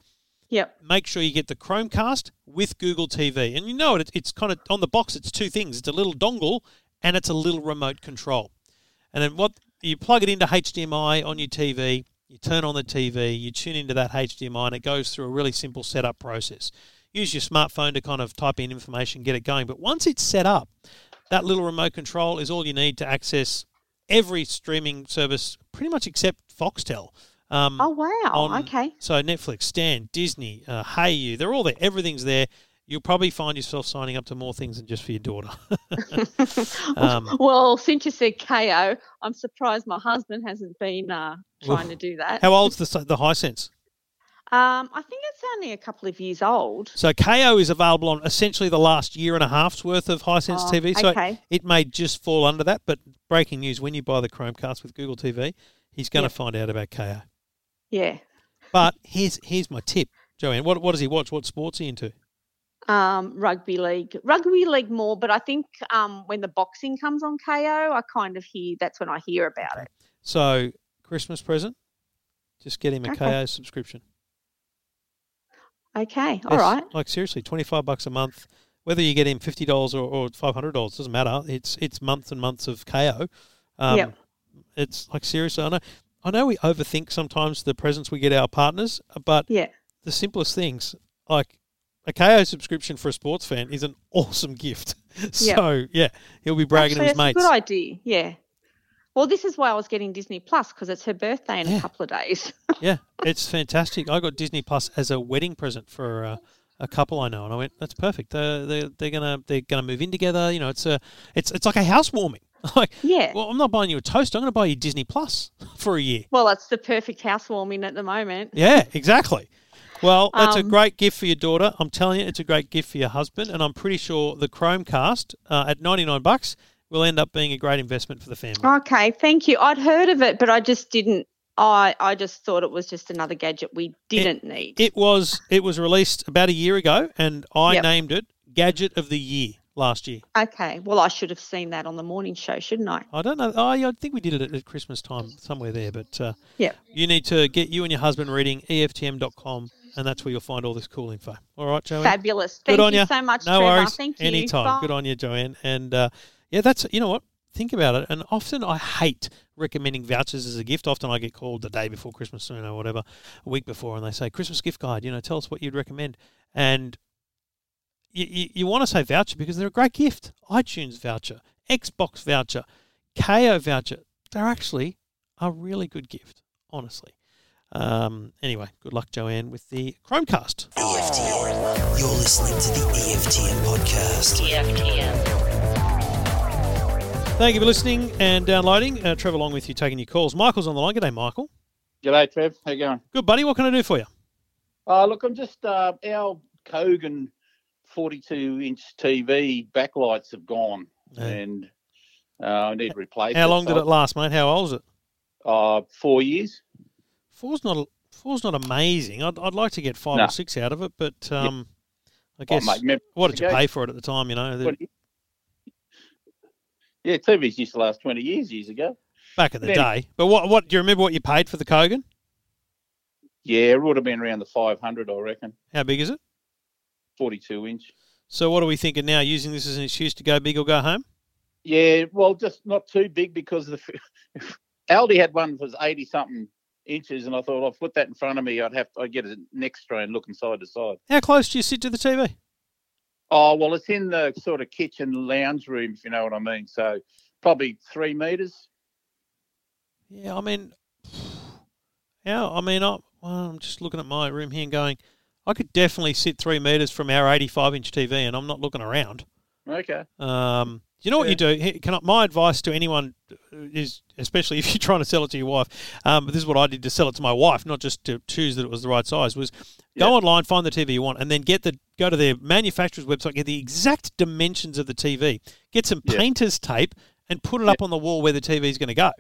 Yep. Make sure you get the Chromecast with Google TV. And you know it, it's kind of on the box, it's two things it's a little dongle and it's a little remote control. And then what you plug it into HDMI on your TV, you turn on the TV, you tune into that HDMI, and it goes through a really simple setup process. Use your smartphone to kind of type in information, get it going. But once it's set up, that little remote control is all you need to access every streaming service, pretty much except Foxtel. Um, Oh wow. on- okay. So Netflix, Stan, Disney, uh, hayu, they're all there. Everything's there. You'll probably find yourself signing up to more things than just for your daughter. um, well, since you said Kayo, I'm surprised my husband hasn't been uh, trying to do that. how old's the the Hisense? Um, I think it's only a couple of years old. So Kayo is available on essentially the last year and a half's worth of Hisense Oh, TV. So okay. it may just fall under that. But breaking news: when you buy the Chromecast with Google TV, he's going to Yep. find out about Kayo. Yeah. But here's here's my tip, Joanne. What what does he watch? What sports are he into? Um, rugby league, rugby league more, but I think um, when the boxing comes on Kayo, I kind of hear that's when I hear about it. So Christmas present, just get him a Okay. Kayo subscription. Okay, all Yes, right. Like seriously, twenty five bucks a month. Whether you get him fifty dollars or, or five hundred dollars doesn't matter. It's it's months and months of Kayo. Um, Yep. It's like seriously, I know. I know we overthink sometimes the presents we get our partners, but Yeah. the simplest things like a Kayo subscription for a sports fan is an awesome gift. so yeah, he'll be bragging Actually, to his mates. good idea. Yeah. Well, this is why I was getting Disney Plus because it's her birthday in Yeah. a couple of days. Yeah, it's fantastic. I got Disney Plus as a wedding present for uh, a couple I know, and I went, "That's perfect. They're, they're, they're gonna they're gonna move in together. You know, it's a it's it's like a housewarming. like, yeah. well, I'm not buying you a toaster. I'm going to buy you Disney Plus for a year. Well, it's the perfect housewarming at the moment. Yeah, exactly. Well, that's a Um, great gift for your daughter. I'm telling you, it's a great gift for your husband, and I'm pretty sure the Chromecast uh, at 99 bucks will end up being a great investment for the family. Okay, thank you. I'd heard of it, but I just didn't. I I just thought it was just another gadget we didn't need. It was it was released about a year ago, and I Yep. named it Gadget of the Year last year. okay, well, I should have seen that on the morning show, shouldn't I? I don't know. Yeah, I think we did it at, Christmas time, somewhere there. But uh, Yep. you need to get you and your husband reading EFTM.com, and that's where you'll find all this cool info. All right, Joanne. Fabulous. Good Thank on you so much, No Trevor. worries. Thank you. Anytime. Bye. Good on you, Joanne. And uh, yeah, that's you know what. Think about it. And often I hate recommending vouchers as a gift. Often I get called the day before Christmas, you know, whatever, a week before, and they say Christmas gift guide. You know, tell us what you'd recommend. And you, you, you want to say voucher because they're a great gift. iTunes voucher, Xbox voucher, Kayo voucher. They're actually a really good gift, honestly. Um, anyway, good luck, Joanne, with the Chromecast. EFTM. You're listening to the EFTM podcast. EFTM. Thank you for listening and downloading. Uh, Trevor along with you, taking your calls. Michael's on the line. G'day, Michael. G'day, Trev. How you going? Good, buddy. What can I do for you? Uh, look, I'm just uh, our Kogan 42 inch TV backlights have gone, Yeah. and uh, I need to replace. How long so did it last, mate? How old is it? Uh, four years. Four's not four's not amazing. I'd, I'd like to get five No. or six out of it, but um, I Oh, guess mate, remember- what did you ago? pay for it at the time? You know, the- 20 Yeah, TVs used to last 20 years years ago. back in the Yeah. day. But what what do you remember? What you paid for the Kogan? Yeah, it would have been around the 500, I reckon. How big is it? 42 inch. So what are we thinking now? Using this as an excuse to go big or go home? Yeah, well, just not too big because the Aldi had one that was 80 something inches, and I thought I'll put that in front of me. I'd have I'd get a neck strain looking side to side. How close do you sit to the TV? Oh well, it's in the sort of kitchen lounge room, if you know what I mean. So probably three meters. Yeah, I mean, yeah, I mean, I, well, I'm just looking at my room here and going, I could definitely sit three meters from our 85 inch TV, and I'm not looking around. Okay. Um, you know what you do? Can I, my advice to anyone is, especially if you're trying to sell it to your wife, um, but this is what I did to sell it to my wife, not just to choose that it was the right size. Was Yeah. go online, find the TV you want, and then get the go to their manufacturer's website, get the exact dimensions of the TV, get some Yeah. painter's tape, and put it up on the wall where the TV is going to go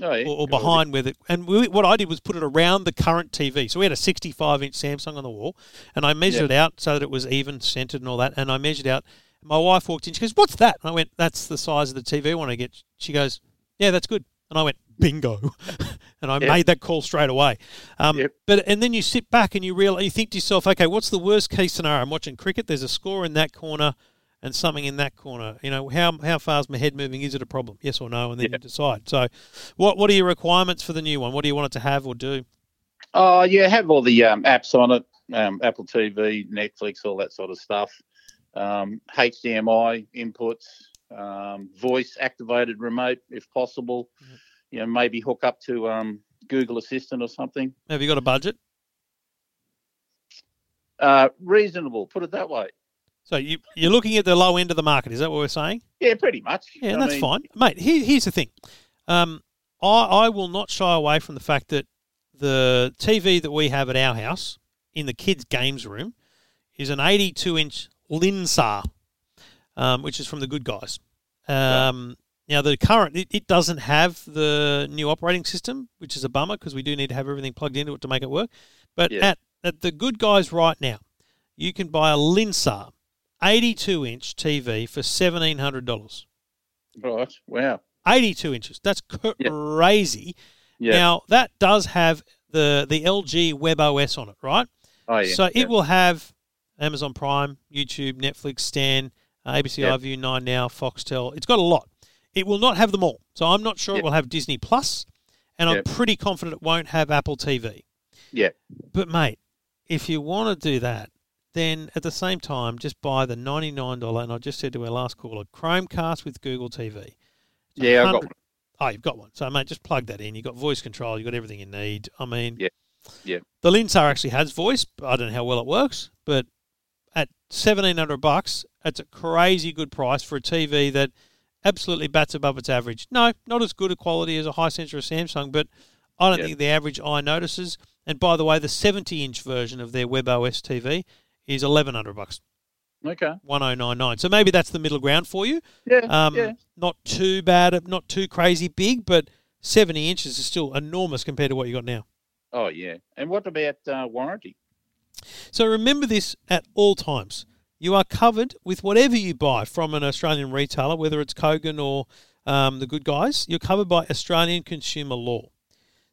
Oh yeah. or, or behind with it. And we, what I did was put it around the current TV. So we had a 65 inch Samsung on the wall, and I measured it out so that it was even centered and all that. And I measured out. My wife walked in. She goes, "What's that?" And I went, "That's the size of the TV I want to get." She goes, "Yeah, that's good." And I went, "Bingo," and I Yeah. made that call straight away. Um, Yep. But and then you sit back and you realize you think to yourself, "Okay, what's the worst case scenario?" I'm watching cricket. There's a score in that corner. And something in that corner, you know, how how far is my head moving? Is it a problem? Yes or no? And then Yeah. you decide. So, what what are your requirements for the new one? What do you want it to have or do? Oh yeah, have all the um, apps on it, um, Apple TV, Netflix, all that sort of stuff. Um, HDMI inputs, um, voice activated remote if possible. You know, maybe hook up to um, Google Assistant or something. Have you got a budget? Uh, reasonable, put it that way. So you you're looking at the low end of the market. Is that what we're saying? Yeah, pretty much. Yeah, I that's mean, fine, mate. Here, here's the thing. Um, I I will not shy away from the fact that the TV that we have at our house in the kids' games room is an 82 inch Linsar, um, which is from the Good Guys. Um, Now the current it, it doesn't have the new operating system, which is a bummer because we do need to have everything plugged into it to make it work. But Yeah. at at the Good Guys right now, you can buy a Linsar 82 inch TV for seventeen hundred dollars. Right. Wow. 82 inches. That's crazy. Yeah. Now that does have the the LG WebOS on it, right? oh yeah. so yeah. it will have Amazon Prime, YouTube, Netflix, Stan, uh, ABC Yeah. iView, Nine Now, Foxtel. It's got a lot. It will not have them all. So I'm not sure it will have Disney Plus, and I'm pretty confident it won't have Apple TV. Yeah. But mate, if you want to do that, then at the same time, just buy the $99, and I just said to our last caller, Chromecast with Google TV. It's Yeah, I've got 100 Oh, you've got one. So, mate, just plug that in. You've got voice control. You've got everything you need. I mean, Yeah. Yeah. The Linsar actually has voice. but I don't know how well it works, but at seventeen hundred bucks, that's a crazy good price for a TV that absolutely bats above its average. No, not as good a quality as a high sensor or Samsung, but I don't Yeah. think the average eye notices. And by the way, the seventy-inch version of their WebOS TV is eleven hundred bucks, Okay. one oh nine nine. So maybe that's the middle ground for you. Yeah. Um, yeah. Not too bad, not too crazy big, but 70 inches is still enormous compared to what you got now. Oh yeah. And what about uh, warranty? So remember this at all times. You are covered with whatever you buy from an Australian retailer, whether it's Kogan or um, the Good Guys. You're covered by Australian consumer law.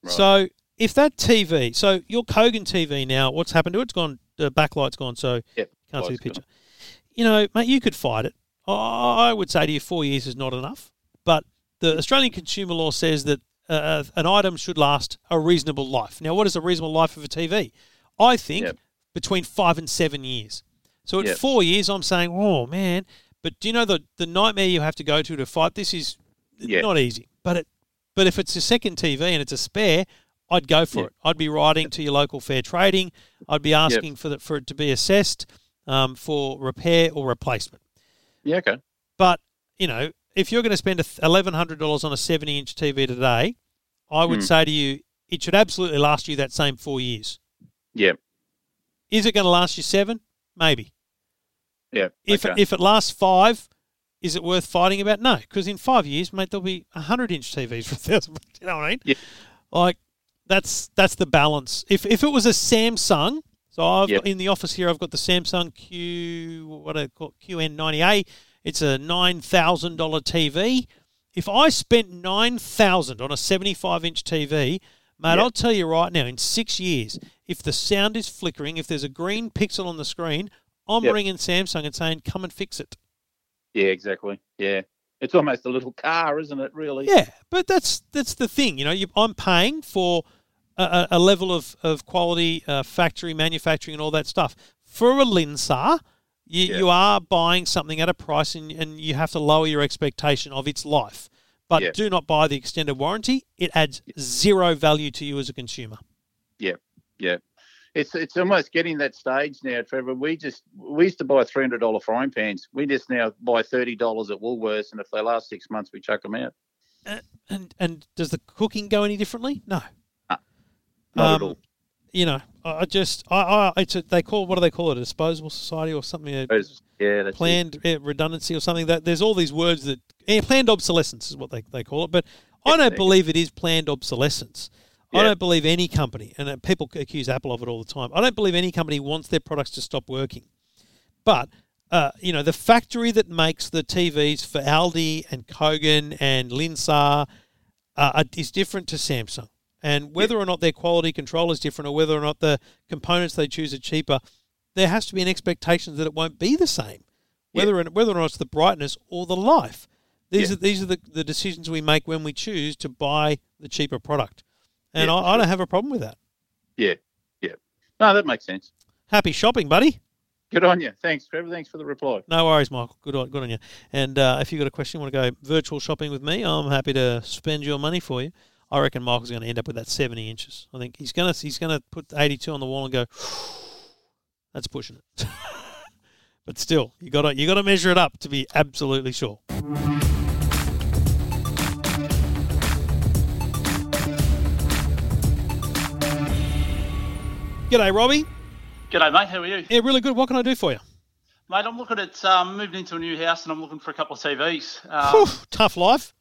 Right. So if that TV, so your Kogan TV now, what's happened to it? It's gone. The backlight's gone, so Yep. can't see the light's gone. picture. You know, mate, you could fight it. I would say to you, four years is not enough. But the Australian consumer law says that uh, an item should last a reasonable life. Now, what is a reasonable life of a TV? I think Yep. Between five and seven years. So at Yep. four years, I'm saying, oh man. But do you know the the nightmare you have to go to to fight this is Yeah. not easy. But it, but if it's a second TV and it's a spare, I'd go for Yeah. it. I'd be writing to your local fair trading. I'd be asking for the, for it to be assessed um, for repair or replacement. Yeah. Okay. But you know, if you're going to spend eleven hundred dollars on a seventy inch TV today, I would Mm. say to you, it should absolutely last you that same four years. Yeah. Is it going to last you seven? Maybe. Yeah. If okay. it, if it lasts five, is it worth fighting about? No, because in five years, mate, there'll be hundred inch TVs for a thousand. You know what I mean? Yeah. Like that's that's the balance. If if it was a Samsung, so I've Yep. got, in the office here, I've got the Samsung Q what do I call? QN90A. It's a nine thousand dollar TV. If I spent nine thousand on a seventy-five inch TV, mate, Yep. I'll tell you right now, in six years, if the sound is flickering, if there's a green pixel on the screen, I'm Yep. ringing Samsung and saying, "Come and fix it." yeah. Exactly. Yeah. It's almost a little car, isn't it? Really. Yeah, but that's that's the thing. You know, you, I'm paying for a, a- level of, of quality, uh, factory manufacturing, and all that stuff. For a Linsar, you, Yeah. you are buying something at a price, and, and you have to lower your expectation of its life. But Yeah. do not buy the extended warranty; it adds zero value to you as a consumer. Yeah. It's it's almost getting that stage now, Trevor. We just we used to buy three hundred dollar frying pans. We just now buy thirty dollars at Woolworths, and if they last six months, we chuck them out. And and does the cooking go any differently? No. Not Um, at all. You know, I just I, I it's a, they call what do they call it? A disposable society or something? a Yeah, that's it. planned uh, redundancy or something. That there's all these words that eh, planned obsolescence is what they, they call it. But I don't believe it is planned obsolescence. I don't believe any company, and uh, people accuse Apple of it all the time. I don't believe any company wants their products to stop working. But uh, you know, the factory that makes the TVs for Aldi and Kogan and Linsar uh, is different to Samsung. And whether or not their quality control is different, or whether or not the components they choose are cheaper, there has to be an expectation that it won't be the same. Whether or whether or not it's the brightness or the life. These Yeah. are these are the, the decisions we make when we choose to buy the cheaper product. And Yeah, I, for I don't have a problem with that. Yeah, yeah. No, that makes sense. Happy shopping, buddy. Good on you. Thanks, Trevor. Thanks for the reply. No worries, Michael. Good on, good on you. And uh, if you've got a question, want to go virtual shopping with me, I'm happy to spend your money for you. I reckon Michael's going to end up with that 70 inches. I think he's going to he's going to put 82 on the wall and go, that's pushing it. but still, you got to you got to measure it up to be absolutely sure. G'day, Robbie. G'day, mate. How are you? Yeah, really good. What can I do for you? Mate, I'm looking at um, moving into a new house and I'm looking for a couple of TVs. Whew, Um, tough life.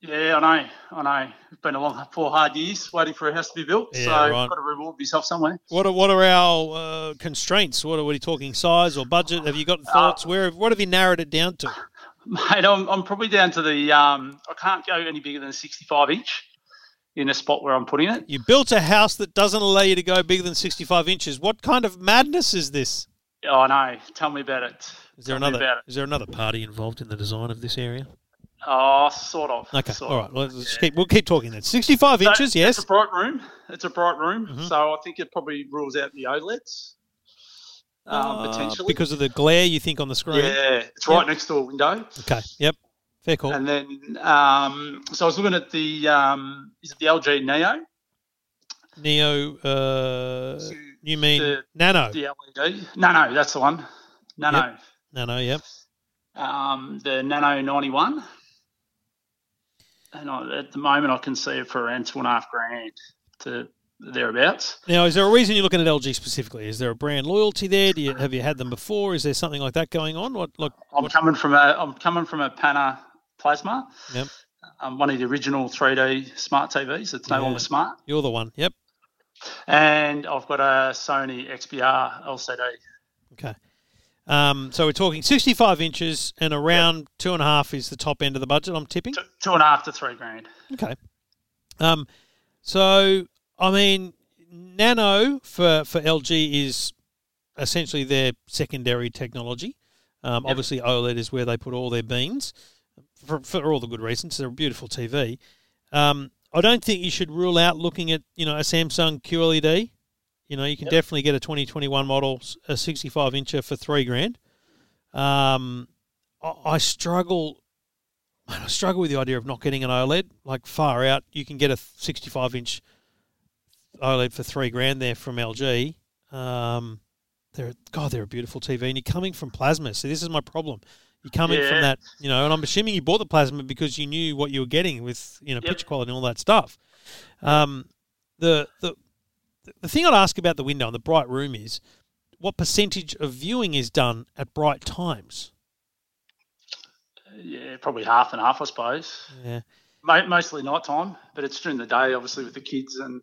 yeah, I know. I know. It's been a long, four hard years waiting for a house to be built. Yeah, so right. I've got to reward myself somewhere. What are what are our uh, constraints? What are, what are you talking size or budget? Have you got thoughts? Where what have you narrowed it down to? Mate, I'm, I'm probably down to the. Um, I can't go any bigger than a 65 inch in a spot where I'm putting it. You built a house that doesn't allow you to go bigger than sixty five inches. What kind of madness is this? Oh, I know. Tell me about it. Is there Tell another is there another party involved in the design of this area? Oh, sort of. Okay, sort all right. Well, let's Yeah. keep we'll keep talking then. Sixty five So inches, yes. It's a bright room. It's a bright room. Mhm. So I think it probably rules out the OLEDs. Um, Uh, potentially. because of the glare you think on the screen. Yeah, it's right next to a window. Okay. Yep. Fair call. And then, um, so I was looking at the, um, is it the LG Neo? Neo. Uh, you mean the, Nano? the LED? No, no, that's the one. Nano. Nano. Yep. Um, the Nano 91. And I, at the moment, I can see it for around two and a half grand to thereabouts. Now, is there a reason you're looking at LG specifically? Is there a brand loyalty there? Do you, have you had them before? Is there something like that going on? What? Look. I'm what- coming from a, I'm coming from a Pana Plasma. Yep. Um, one of the original 3D smart TVs. It's no Yeah. longer smart. You're the one. Yep. And I've got a Sony XBR LCD. Okay. Um, so we're talking 65 inches and around two and a half is the top end of the budget. I'm tipping. Two, two and a half to three grand. Okay. Um, so I mean, Nano for for LG is essentially their secondary technology. Um, Yep. Obviously, OLED is where they put all their beans for, for all the good reasons. They're a beautiful TV. Um, I don't think you should rule out looking at you know a Samsung QLED. You know, you can Yep. definitely get a 2021 model, a 65 incher for three grand. Um, I, I struggle. Man, I struggle with the idea of not getting an OLED. Like far out, you can get a 65 inch OLED for three grand there from LG. Um, they're God, they're a beautiful TV, and you're coming from plasma. So this is my problem. You're coming from that, you know, and I'm assuming you bought the plasma because you knew what you were getting with, you know, Yep. picture quality and all that stuff. Um, the the the thing I'd ask about the window and the bright room is, what percentage of viewing is done at bright times? Yeah, probably half and half, I suppose. Yeah. Mostly night time, but it's during the day, obviously, with the kids and,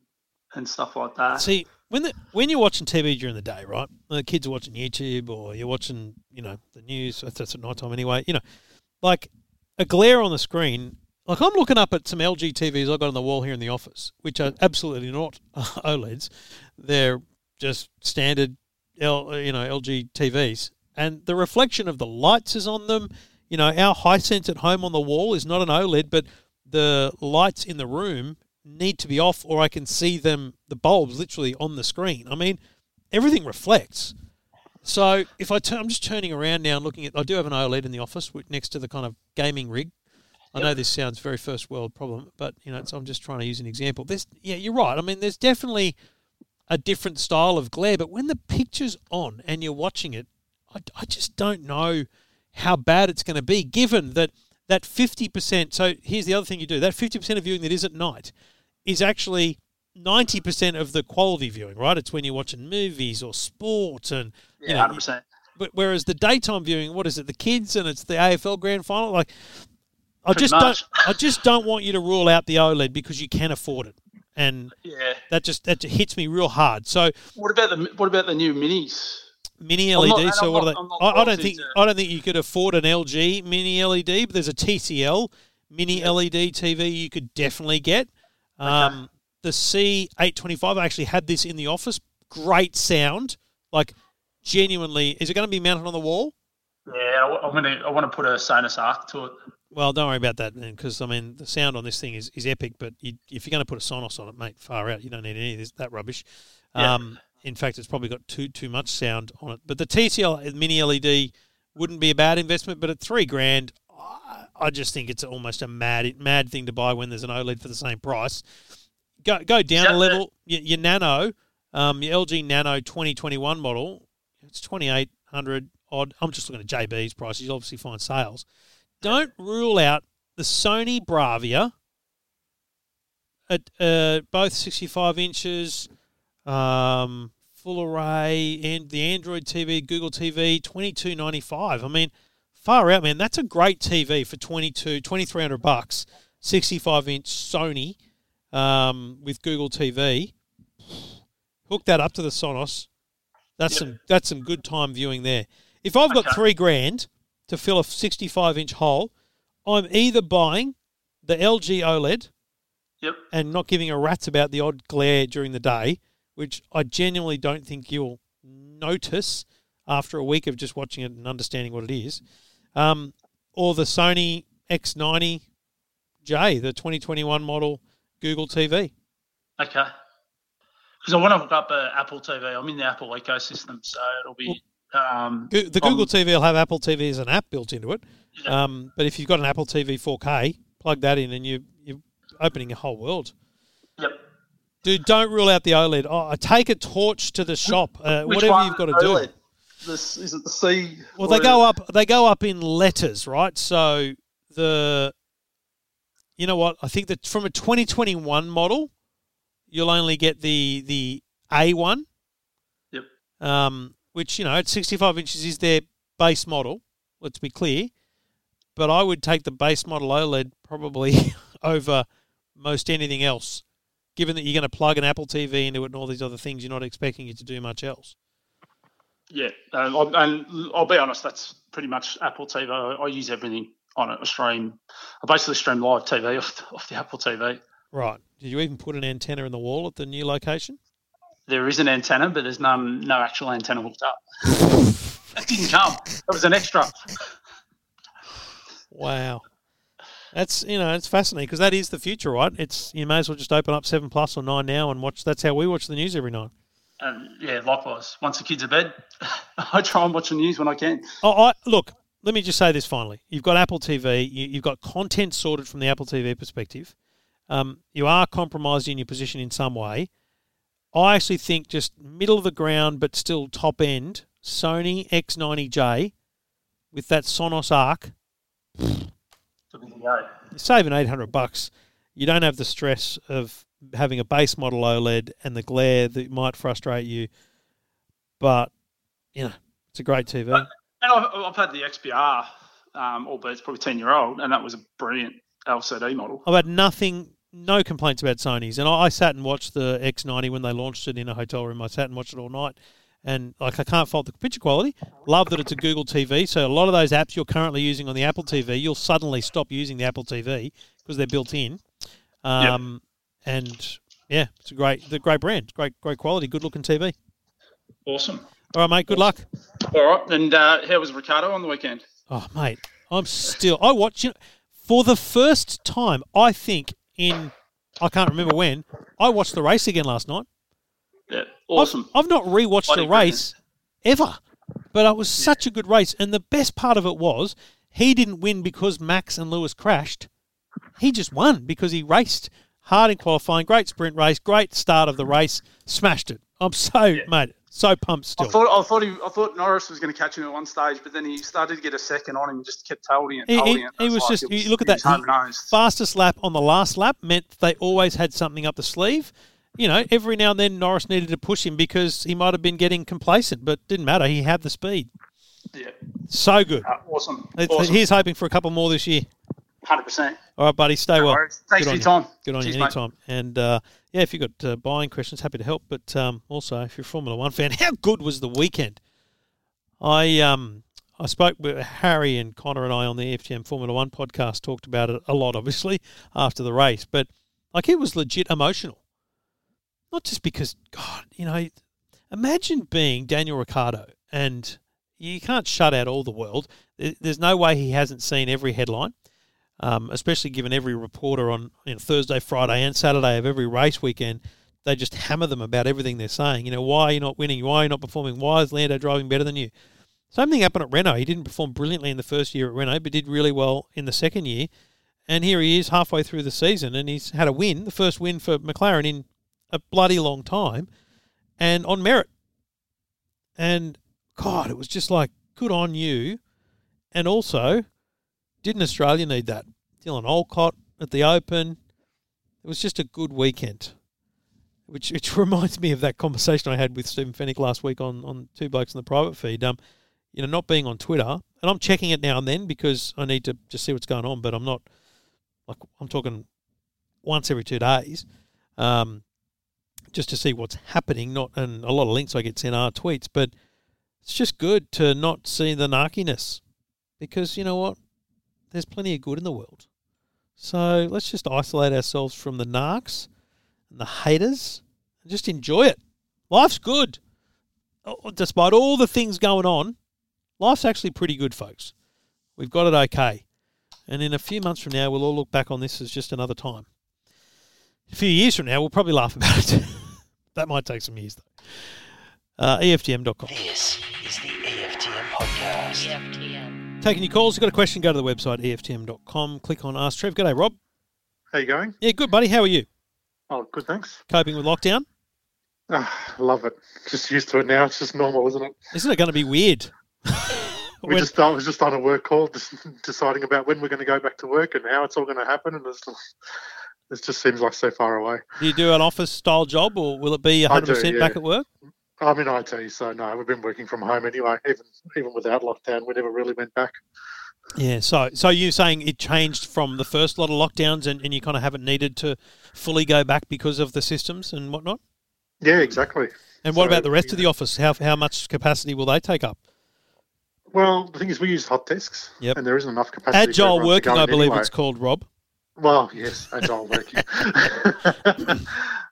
and stuff like that. See, when the when you're watching TV during the day, right? The kids are watching YouTube or you're watching, you know, the news. That's, that's at night time anyway. You know, like a glare on the screen. Like I'm looking up at some LG TVs I got on the wall here in the office, which are absolutely not OLEDs. They're just standard, L, you know, LG TVs, and the reflection of the lights is on them. You know, our Hisense at home on the wall is not an OLED, but the lights in the room need to be off, or I can see them the bulbs literally on the screen. I mean, everything reflects. So if I turn, I'm just turning around now and looking at. I do have an OLED in the office next to the kind of gaming rig. I know this sounds very first world problem, but you know, it's, I'm just trying to use an example. There's, yeah, you're right. I mean, there's definitely a different style of glare, but when the picture's on and you're watching it, I, I just don't know how bad it's going to be, given that that 50%. So here's the other thing you do that 50% of viewing that is at night is actually 90% of the quality viewing, right? It's when you're watching movies or sport and, you Yeah, know, hundred percent. but whereas the daytime viewing, what is it? The kids and it's the AFL grand final. Like, I Pretty just much. don't. I just don't want you to rule out the OLED because you can afford it, and Yeah. that just that just hits me real hard. So What about the what about the new minis? mini LED. not- so what not- are they? I, I don't think to- I don't think you could afford an LG mini LED, but there's a TCL mini LED TV you could definitely get. Um, The C825 I actually had this in the office. Great sound, like genuinely. Is it going to be mounted on the wall? Yeah, I- I'm gonna. I want to put a Sonos Arc to it. Well, don't worry about that then, because I mean the sound on this thing is, is epic. But you, if you're going to put a Sonos on it, mate, far out. You don't need any of this, that rubbish. Yeah. Um, in fact, it's probably got too too much sound on it. But the TCL mini LED wouldn't be a bad investment. But at three grand, I, just think it's almost a mad mad thing to buy when there's an OLED for the same price. Go go down Yeah, a level. Your, your Nano, um, your LG Nano 2021 model, it's 2800 odd. I'm just looking at JB's prices. You'll obviously find sales. Don't rule out the Sony Bravia at uh, both 65 inches, um, full array, and the Android TV, Google TV, 2295. I mean, far out, man. That's a great TV for 22, 2300 bucks. 65 inch Sony um, with Google TV. Hook that up to the Sonos. That's Yep. some that's some good time viewing there. If I've got Okay. three grand to fill a 65 inch hole, I'm either buying the LG OLED Yep. and not giving a rat's about the odd glare during the day, which I genuinely don't think you'll notice after a week of just watching it and understanding what it is, um, or the Sony X90J, the 2021 model Google TV. Okay. Because I want to hook up an Apple TV. I'm in the Apple ecosystem, so it'll be. Um, The Google TV will have Apple TV as an app built into it, Yeah. um, but if you've got an Apple TV 4K, plug that in and you, you're opening a whole world. Yep. Dude, don't rule out the OLED. Oh, take a torch to the shop. Uh, whatever one? you've got to OLED? do. This is it the C? Well, they go up. They go up in letters, right? So the, you know what? I think that from a 2021 model, you'll only get the the A one. Yep. Um, which you know at 65 inches is their base model. Let's be clear. But I would take the base model OLED probably over most anything else, given that you're going to plug an Apple TV into it and all these other things. You're not expecting it to do much else. Yeah, um, and I'll be honest, that's pretty much Apple TV. I, I use everything on it. I stream. I basically stream live TV off the, off the Apple TV. Right. Did you even put an antenna in the wall at the new location? There is an antenna, but there's none, no actual antenna hooked up. that didn't come. It was an extra. Wow. That's you know it's fascinating because that is the future, right? It's you may as well just open up Seven Plus or Nine now and watch. That's how we watch the news every night. And yeah, likewise. Once the kids are bed, I try and watch the news when I can. Oh, I, look. Let me just say this finally. You've got Apple TV. You, you've got content sorted from the Apple TV perspective. Um, you are compromised in your position in some way. I actually think just middle of the ground, but still top end. Sony X90J with that Sonos Arc. To be the go. You're saving eight hundred bucks. You don't have the stress of having a base model OLED and the glare that might frustrate you. But you know, it's a great TV. And I've, I've had the XBR, um, albeit it's probably 10 year old, and that was a brilliant LCD model. I've had nothing, no complaints about Sony's, and I, I sat and watched the X90 when they launched it in a hotel room. I sat and watched it all night, and like I can't fault the picture quality. Love that it's a Google TV, so a lot of those apps you're currently using on the Apple TV, you'll suddenly stop using the Apple TV because they're built in. Um, and yeah, it's a great, the great brand, great, great quality, good looking TV. Awesome. All right, mate. Good luck. All right. And uh, how was Ricciardo on the weekend? Oh, mate, I'm still. I watch you know, for the first time. I think in I can't remember when. I watched the race again last night. Yeah, awesome. I've, I've not rewatched a race ever, but it was such a good race. And the best part of it was he didn't win because Max and Lewis crashed. He just won because he raced hard in qualifying. Great sprint race, great start of the race, smashed it. I'm so mate, so pumped still. I thought I thought he I thought Norris was going to catch him at one stage, but then he started to get a second on him and just kept holding it. He, holding he- it. he was like just was- you look at that was he- hard-nosed. fastest lap on the last lap meant they always had something up the sleeve. You know, every now and then Norris needed to push him because he might have been getting complacent, but didn't matter. He had the speed. Yeah, So good. uh, awesome. Awesome. He's hoping for a couple more this year. Hundred percent. All right, buddy. Stay No well. worries. Thanks Good for your you. time. Good on Cheers, you mate. And uh, yeah, if you've got uh, buying questions, happy to help. But um, also, if you're a Formula One fan, how good was the weekend? I um I spoke with Harry and Connor and I on the FTM Formula One podcast. Talked about it a lot, obviously, after the race. But like, it was legit emotional. Not just because, God, you know, imagine being Daniel Ricciardo and you can't shut out all the world. There- There's no way he hasn't seen every headline um, especially given every reporter on you know, Thursday, Friday, and Saturday of every race weekend, they just hammer them about everything they're saying. You know, why are you not winning? Why are you not performing? Why is Lando driving better than you? Same thing happened at Renault. He didn't perform brilliantly in the first year at Renault, but did really well in the second year. And here he is halfway through the season, and he's had a win, the first win for McLaren in a bloody long time, and on merit. And God, it was just like, good on you. And also, didn't Australia need that? Dylan Alcott at the Open. It was just a good weekend. Which which reminds me of that conversation I had with Stephen Fenech last week on, on Two Blokes in the Private Feed. Um, you know, not being on Twitter, and I'm checking it now and then because I need to just see what's going on, but I'm not like I'm talking once every two days. Um, just to see what's happening, not and a lot of links I get sent are tweets, but it's just good to not see the narkiness because you know what? There's plenty of good in the world. So let's just isolate ourselves from the narcs and the haters and just enjoy it. Life's good. Oh, Despite all the things going on, life's actually pretty good, folks. We've got it okay. And in a few months from now, we'll all look back on this as just another time. A few years from now, we'll probably laugh about it. that might take some years, though. Uh, EFTM.com. This is the EFTM podcast. EFTM. Taking your calls. You've got a question, go to the website, EFTM.com. Click on Ask Trev. G'day, Rob. How you going? Yeah, good, buddy. How are you? Oh, good, thanks. Coping with lockdown? Ah, love it. Just used to it now. It's just normal, isn't it? Isn't it going to be weird? We When- just I was just on a work call, just deciding about when we're going to go back to work and how it's all going to happen, and it's, it just seems like so far away. Do you do an office style job or will it be 100% yeah. back at work? I'm in IT, so no, we've been working from home anyway. Even even without lockdown, we never really went back. Yeah, so so you're saying it changed from the first lot of lockdowns and, and you kind of haven't needed to fully go back because of the systems and whatnot? Yeah, exactly. And what So, about the rest of the office? How, how much capacity will they take up? Well, the thing is, we use hot desks, Yep. and there isn't enough capacity. Agile working, I believe anyway. it's called, Rob. Well, yes, agile working.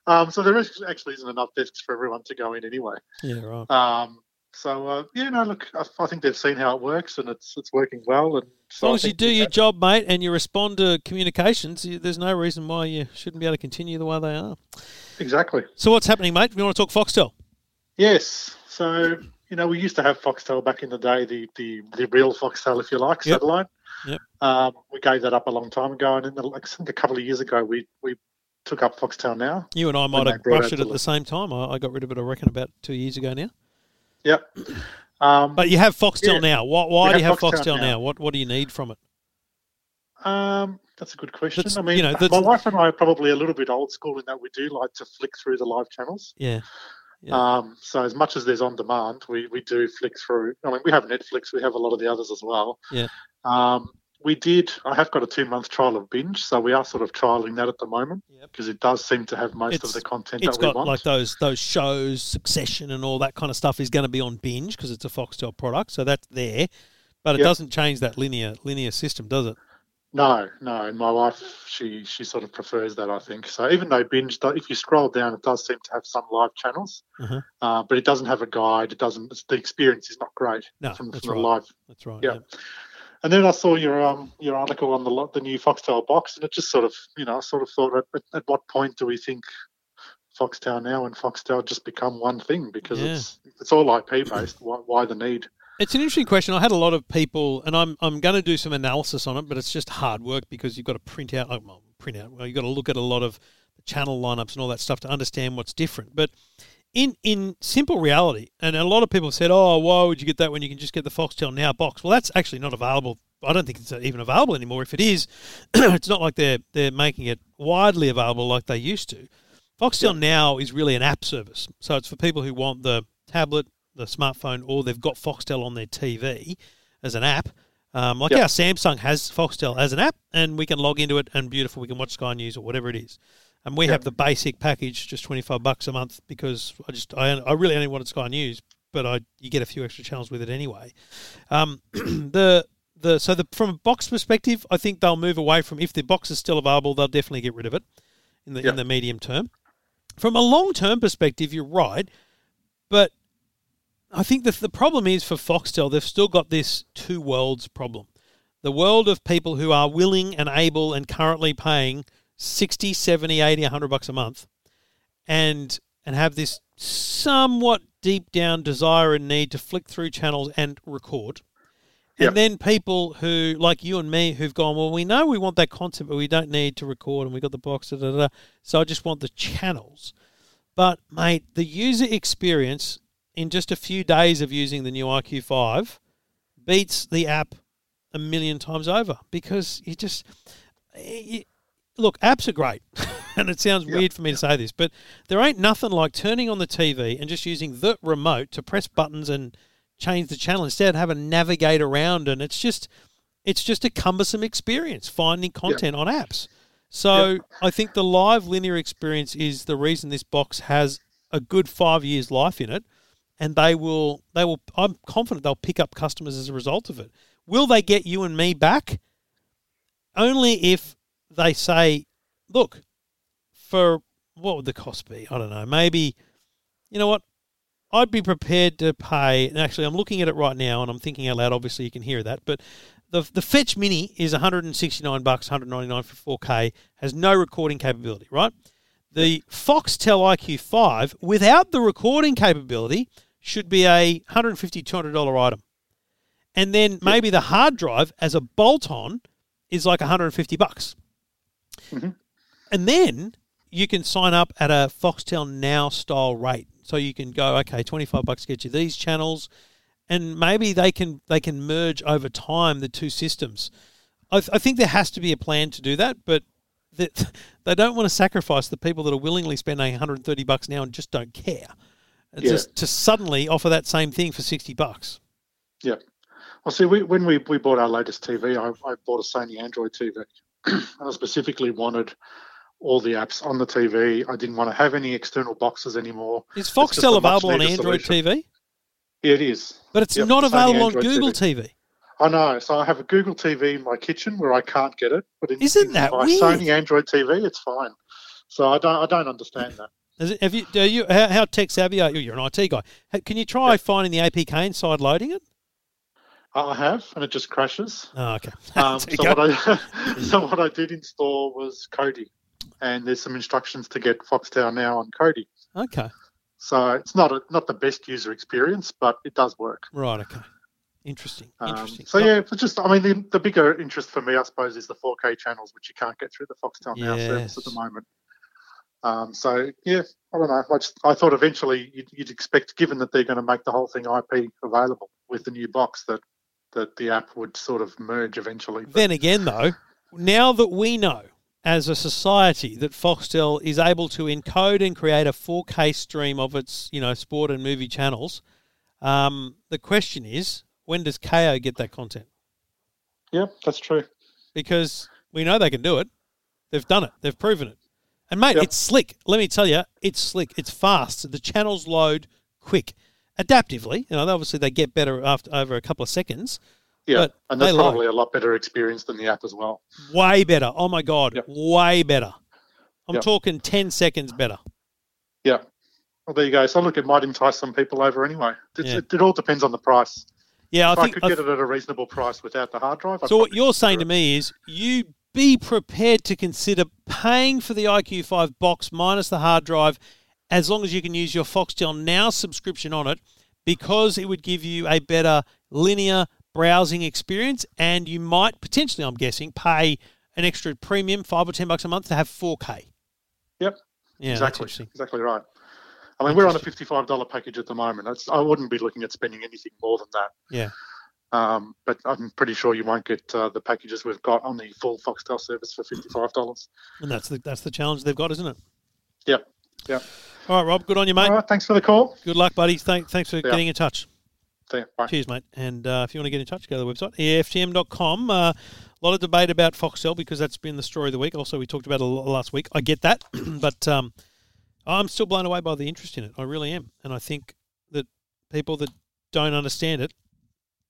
um, so there is, actually isn't enough desks for everyone to go in anyway. Yeah, right. Um, so uh, yeah, no, look, I, I think they've seen how it works, and it's it's working well. And As long I as you do your job, mate, and you respond to communications, you, there's no reason why you shouldn't be able to continue the way they are. exactly. So what's happening, mate? We want to talk Foxtel. Yes. So you know, we used to have Foxtel back in the day, the the, the real Foxtel, if you like, Yep. satellite. Yep. Um, we gave that up a long time ago, and in the, like, I think a couple of years ago, we we took up Foxtel now. You and I might have brushed it at the same time. I, I got rid of it, I reckon, about two years ago now. Yep. Um, But you have Foxtel Yeah. now. Why, why do you have have Foxtel, Foxtel now? now. What What do you need from it? Um, that's a good question. That's- I mean, you know, my wife and I are probably a little bit old school in that we do like to flick through the live channels. Yeah. Yeah. Um, so as much as there's on demand, we, we do flick through. I mean, we have Netflix, we have a lot of the others as well. Yeah. Um, we did. I have got a two month trial of Binge, so we are sort of trialing that at the moment Yep. because it does seem to have most It's- of the content that we got want. like those those shows, Succession, and all that kind of stuff is going to be on binge because it's a Foxtel product, so that's there. But it Yep. doesn't change that linear linear system, does it? No, no. And my wife, she she sort of prefers that. I think so. Even though Binge, if you scroll down, it does seem to have some live channels, Uh-huh. uh, but it doesn't have a guide. It doesn't. It's, the experience is not great No, from, from right. the live That's right. Yeah. And then I saw your um your article on the the new Foxtel box, and it just sort of you know I sort of thought at, at, at what point do we think Foxtel now and Foxtel just become one thing because Yeah. it's it's all IP based. Why, why the need? It's an interesting question. I had a lot of people, and I'm I'm going to do some analysis on it, but it's just hard work because you've got to print out, oh, well, print out. Well, you've got to look at a lot of channel lineups and all that stuff to understand what's different. But in in simple reality, and a lot of people said, "Oh, why would you get that when you can just get the Foxtel Now box?" Well, that's actually not available. I don't think it's even available anymore. If it is, it's not like they're they're making it widely available like they used to. Foxtel Now is really an app service, so it's for people who want the tablet, the smartphone, or they've got Foxtel on their TV as an app. Um, like Yep. our Samsung has Foxtel as an app, and we can log into it, and beautiful, we can watch Sky News or whatever it is. And we Yep. have the basic package, just twenty five bucks a month, because I just I, I really only wanted Sky News, but I you get a few extra channels with it anyway. Um, the the so the from a box perspective, I think they'll move away from if the box is still available, they'll definitely get rid of it in the in the medium term. From a long term perspective, you're right, but I think the the problem is for Foxtel, they've still got this two worlds problem. The world of people who are willing and able and currently paying 60, 70, 80, 100 bucks a month and and have this somewhat deep down desire and need to flick through channels and record. And Yep. then people who, like you and me, who've gone, well, we know we want that content, but we don't need to record, and we got the box, da, da, da, so I just want the channels. But mate, the user experience in just a few days of using the new IQ5 beats the app a million times over because you just you, look apps are great. And it sounds weird for me to say this but there ain't nothing like turning on the tv and just using the remote to press buttons and change the channel instead have a navigate around and it's just it's just a cumbersome experience finding content on apps. So i think the live linear experience is the reason this box has a good five years life in it and they will they will i'm confident they'll pick up customers as a result of it. Will they get you and me back? Only if they say look for what would the cost be? I don't know. Maybe you know what? I'd be prepared to pay and actually i'm looking at it right now and i'm thinking out loud. Obviously you can hear that but the, the fetch mini is 169 bucks 199 for 4k has no recording capability right? The Foxtel IQ5 without the recording capability should be a $150, $200 item. And then maybe the hard drive as a bolt on is like 150 bucks. Mm-hmm. And then you can sign up at a Foxtel Now style rate. So you can go, okay, 25 bucks get you these channels and maybe they can they can merge over time the two systems. I, th- I think there has to be a plan to do that, but they, they don't want to sacrifice the people that are willingly spending 130 bucks now and just don't care. Yeah. Just to suddenly offer that same thing for 60 bucks. Yeah. Well, see, we, when we, we bought our latest TV, I, I bought a Sony Android TV, and I specifically wanted all the apps on the TV. I didn't want to have any external boxes anymore. Is Foxtel available on Android solution. TV? Yeah, it is. But it's Yep, not available on Google TV. TV. I know. So I have a Google TV in my kitchen where I can't get it, but in, Isn't in that my weird? Sony Android TV, it's fine. So I don't I don't understand that. Is it, have you, do you, how, how tech savvy are you? You're an IT guy. Can you try finding the APK inside loading it? I have, and it just crashes. Oh, okay. Um, so, what I, so what I did install was Kodi, and there's some instructions to get Foxtel now on Kodi. Okay. So it's not a, not the best user experience, but it does work. Right, okay. Interesting. Um, Interesting. so yeah, it's just I mean the, the bigger interest for me, I suppose, is the 4K channels, which you can't get through the Foxtel Now service at the moment. Um, so yeah, I don't know. I, just, I thought eventually you'd, you'd expect, given that they're going to make the whole thing IP available with the new box, that that the app would sort of merge eventually. But Then again, though, now that we know as a society that Foxtel is able to encode and create a 4K stream of its, you know, sport and movie channels, um, the question is, when does Kayo get that content? yeah, that's true. Because we know they can do it. They've done it. They've proven it. And mate, Yep. it's slick. Let me tell you, it's slick. It's fast. The channels load quick, adaptively. You know, obviously they get better after over a couple of seconds. Yeah, But and that's load. probably a lot better experience than the app as well. Way better. Oh my god, Yep. way better. I'm Yep. talking ten seconds better. Yeah. Well, there you go. So look, it might entice some people over anyway. Yeah. it, it all depends on the price. Yeah, I if think I could I get it at a reasonable price without the hard drive. I'd So what you're saying to me is you be prepared to consider paying for the IQ5 box minus the hard drive as long as you can use your Foxtel Now subscription on it because it would give you a better linear browsing experience and you might potentially I'm guessing pay an extra premium 5 or 10 bucks a month to have 4K. Yep. Yeah, exactly. Exactly right. I mean, we're on a fifty-five dollar package at the moment. That's, I wouldn't be looking at spending anything more than that. Yeah. Um, but I'm pretty sure you won't get uh, the packages we've got on the full Foxtel service for fifty-five dollars. And that's the that's the challenge they've got, isn't it? Yep. Yep. All right, Rob, good on you, mate. All right. Thanks for the call. Good luck, buddy. Thank, thanks for getting in touch. Cheers, mate. And uh, if you want to get in touch, go to the website, EFTM.com. Uh, a lot of debate about Foxtel because that's been the story of the week. Also, we talked about it last week. I get that. but um, I'm still blown away by the interest in it. I really am. And I think that people that don't understand it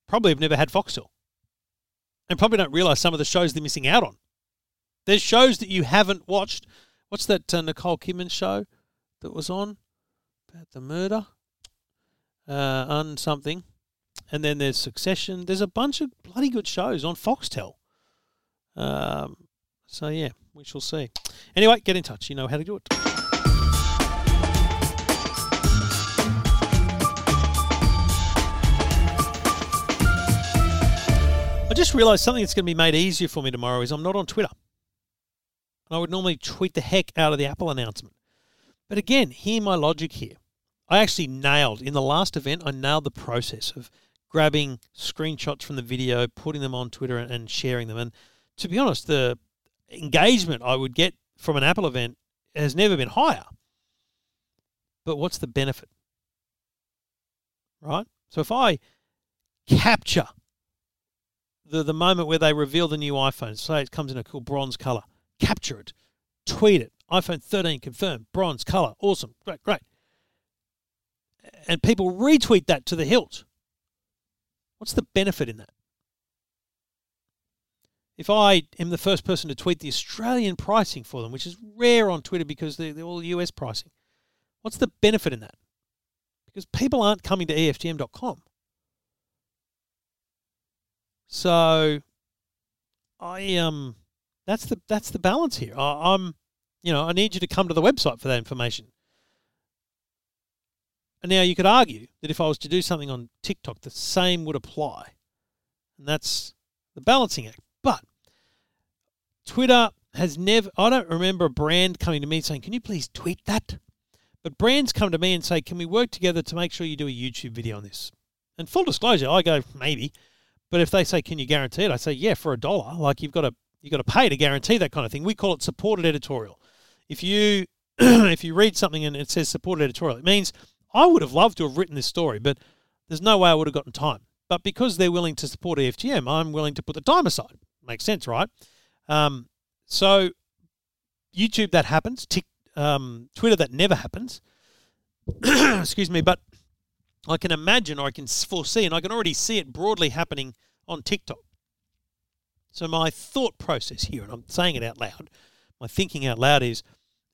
probably have never had Foxtel and probably don't realize some of the shows they're missing out on. There's shows that you haven't watched. What's that uh, Nicole Kidman show that was on about the murder? Uh, on something. And then there's Succession. There's a bunch of bloody good shows on Foxtel. Um, so, yeah, we shall see. Anyway, get in touch. You know how to do it. Just realised something that's going to be made easier for me tomorrow is I'm not on Twitter. And I would normally tweet the heck out of the Apple announcement. But again, hear my logic here. I actually nailed, in the last event, I nailed the process of grabbing screenshots from the video, putting them on Twitter and, and sharing them. And to be honest, the engagement I would get from an Apple event has never been higher. But what's the benefit? Right? So if I capture the, the moment where they reveal the new iPhone, say it comes in a cool bronze color, capture it, tweet it, iPhone 13 confirmed, bronze color, awesome, great, great. And people retweet that to the hilt. What's the benefit in that? If I am the first person to tweet the Australian pricing for them, which is rare on Twitter because they're, they're all US pricing, what's the benefit in that? Because people aren't coming to EFTM.com. So I um that's the that's the balance here. I, I'm you know, I need you to come to the website for that information. And now you could argue that if I was to do something on TikTok, the same would apply. And that's the balancing act. But Twitter has never, I don't remember a brand coming to me saying, Can you please tweet that? But brands come to me and say, Can we work together to make sure you do a YouTube video on this? And full disclosure, I go, Maybe. But if they say, Can you guarantee it? I say, Yeah, for a dollar. Like you've got to you've got to pay to guarantee that kind of thing. We call it supported editorial. If you if you read something and it says supported editorial, it means I would have loved to have written this story, but there's no way I would have gotten time. But because they're willing to support EFTM, I'm willing to put the time aside. Makes sense, right? Um, so YouTube that happens, Tick, um, Twitter that never happens. Excuse me, but I can imagine or I can foresee, and I can already see it broadly happening on TikTok. So my thought process here, and I'm saying it out loud, my thinking out loud is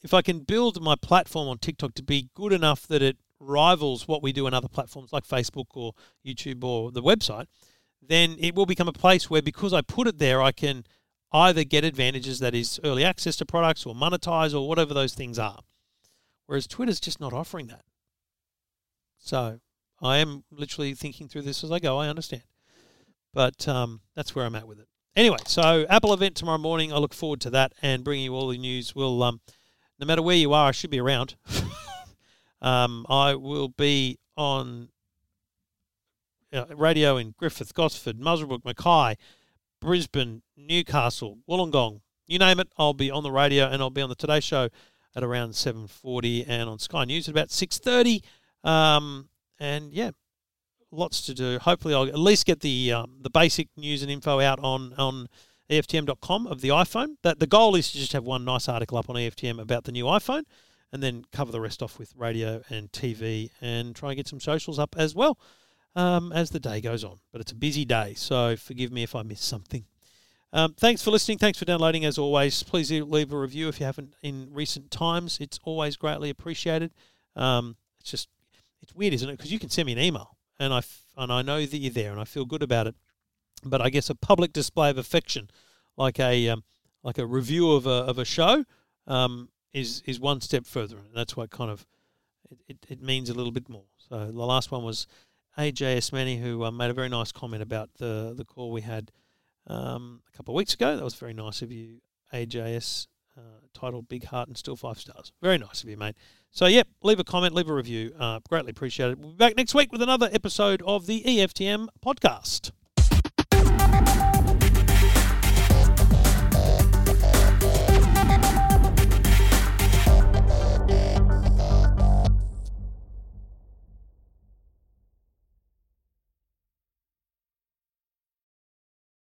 if I can build my platform on TikTok to be good enough that it rivals what we do on other platforms like Facebook or YouTube or the website, then it will become a place where because I put it there, I can either get advantages that is early access to products or monetize or whatever those things are. Whereas Twitter's just not offering that. So I am literally thinking through this as I go. I understand. But um, that's where I'm at with it. Anyway, so Apple event tomorrow morning. I look forward to that and bringing you all the news. We'll, um, no matter where you are, I should be around. um, I will be on uh, radio in Griffith, Gosford, Muswellbrook, Mackay, Brisbane, Newcastle, Wollongong. You name it, I'll be on the radio and I'll be on the Today Show at around 7.40 and on Sky News at about 6.30. Um, and yeah, lots to do. Hopefully, I'll at least get the um, the basic news and info out on on EFTM.com of the iPhone. That the goal is to just have one nice article up on EFTM about the new iPhone, and then cover the rest off with radio and TV, and try and get some socials up as well um, as the day goes on. But it's a busy day, so forgive me if I miss something. Um, thanks for listening. Thanks for downloading. As always, please leave a review if you haven't in recent times. It's always greatly appreciated. Um, it's just it's weird, isn't it? Because you can send me an email and I f- and I know that you're there, and I feel good about it. But I guess a public display of affection, like a um, like a review of a of a show, um, is is one step further, and that's what kind of it, it, it means a little bit more. So the last one was AJ Esmani, who uh, made a very nice comment about the the call we had um, a couple of weeks ago. That was very nice of you, AJS, uh, titled Big Heart and Still Five Stars. Very nice of you, mate. So, yep, leave a comment, leave a review. Uh, greatly appreciate it. We'll be back next week with another episode of the EFTM podcast.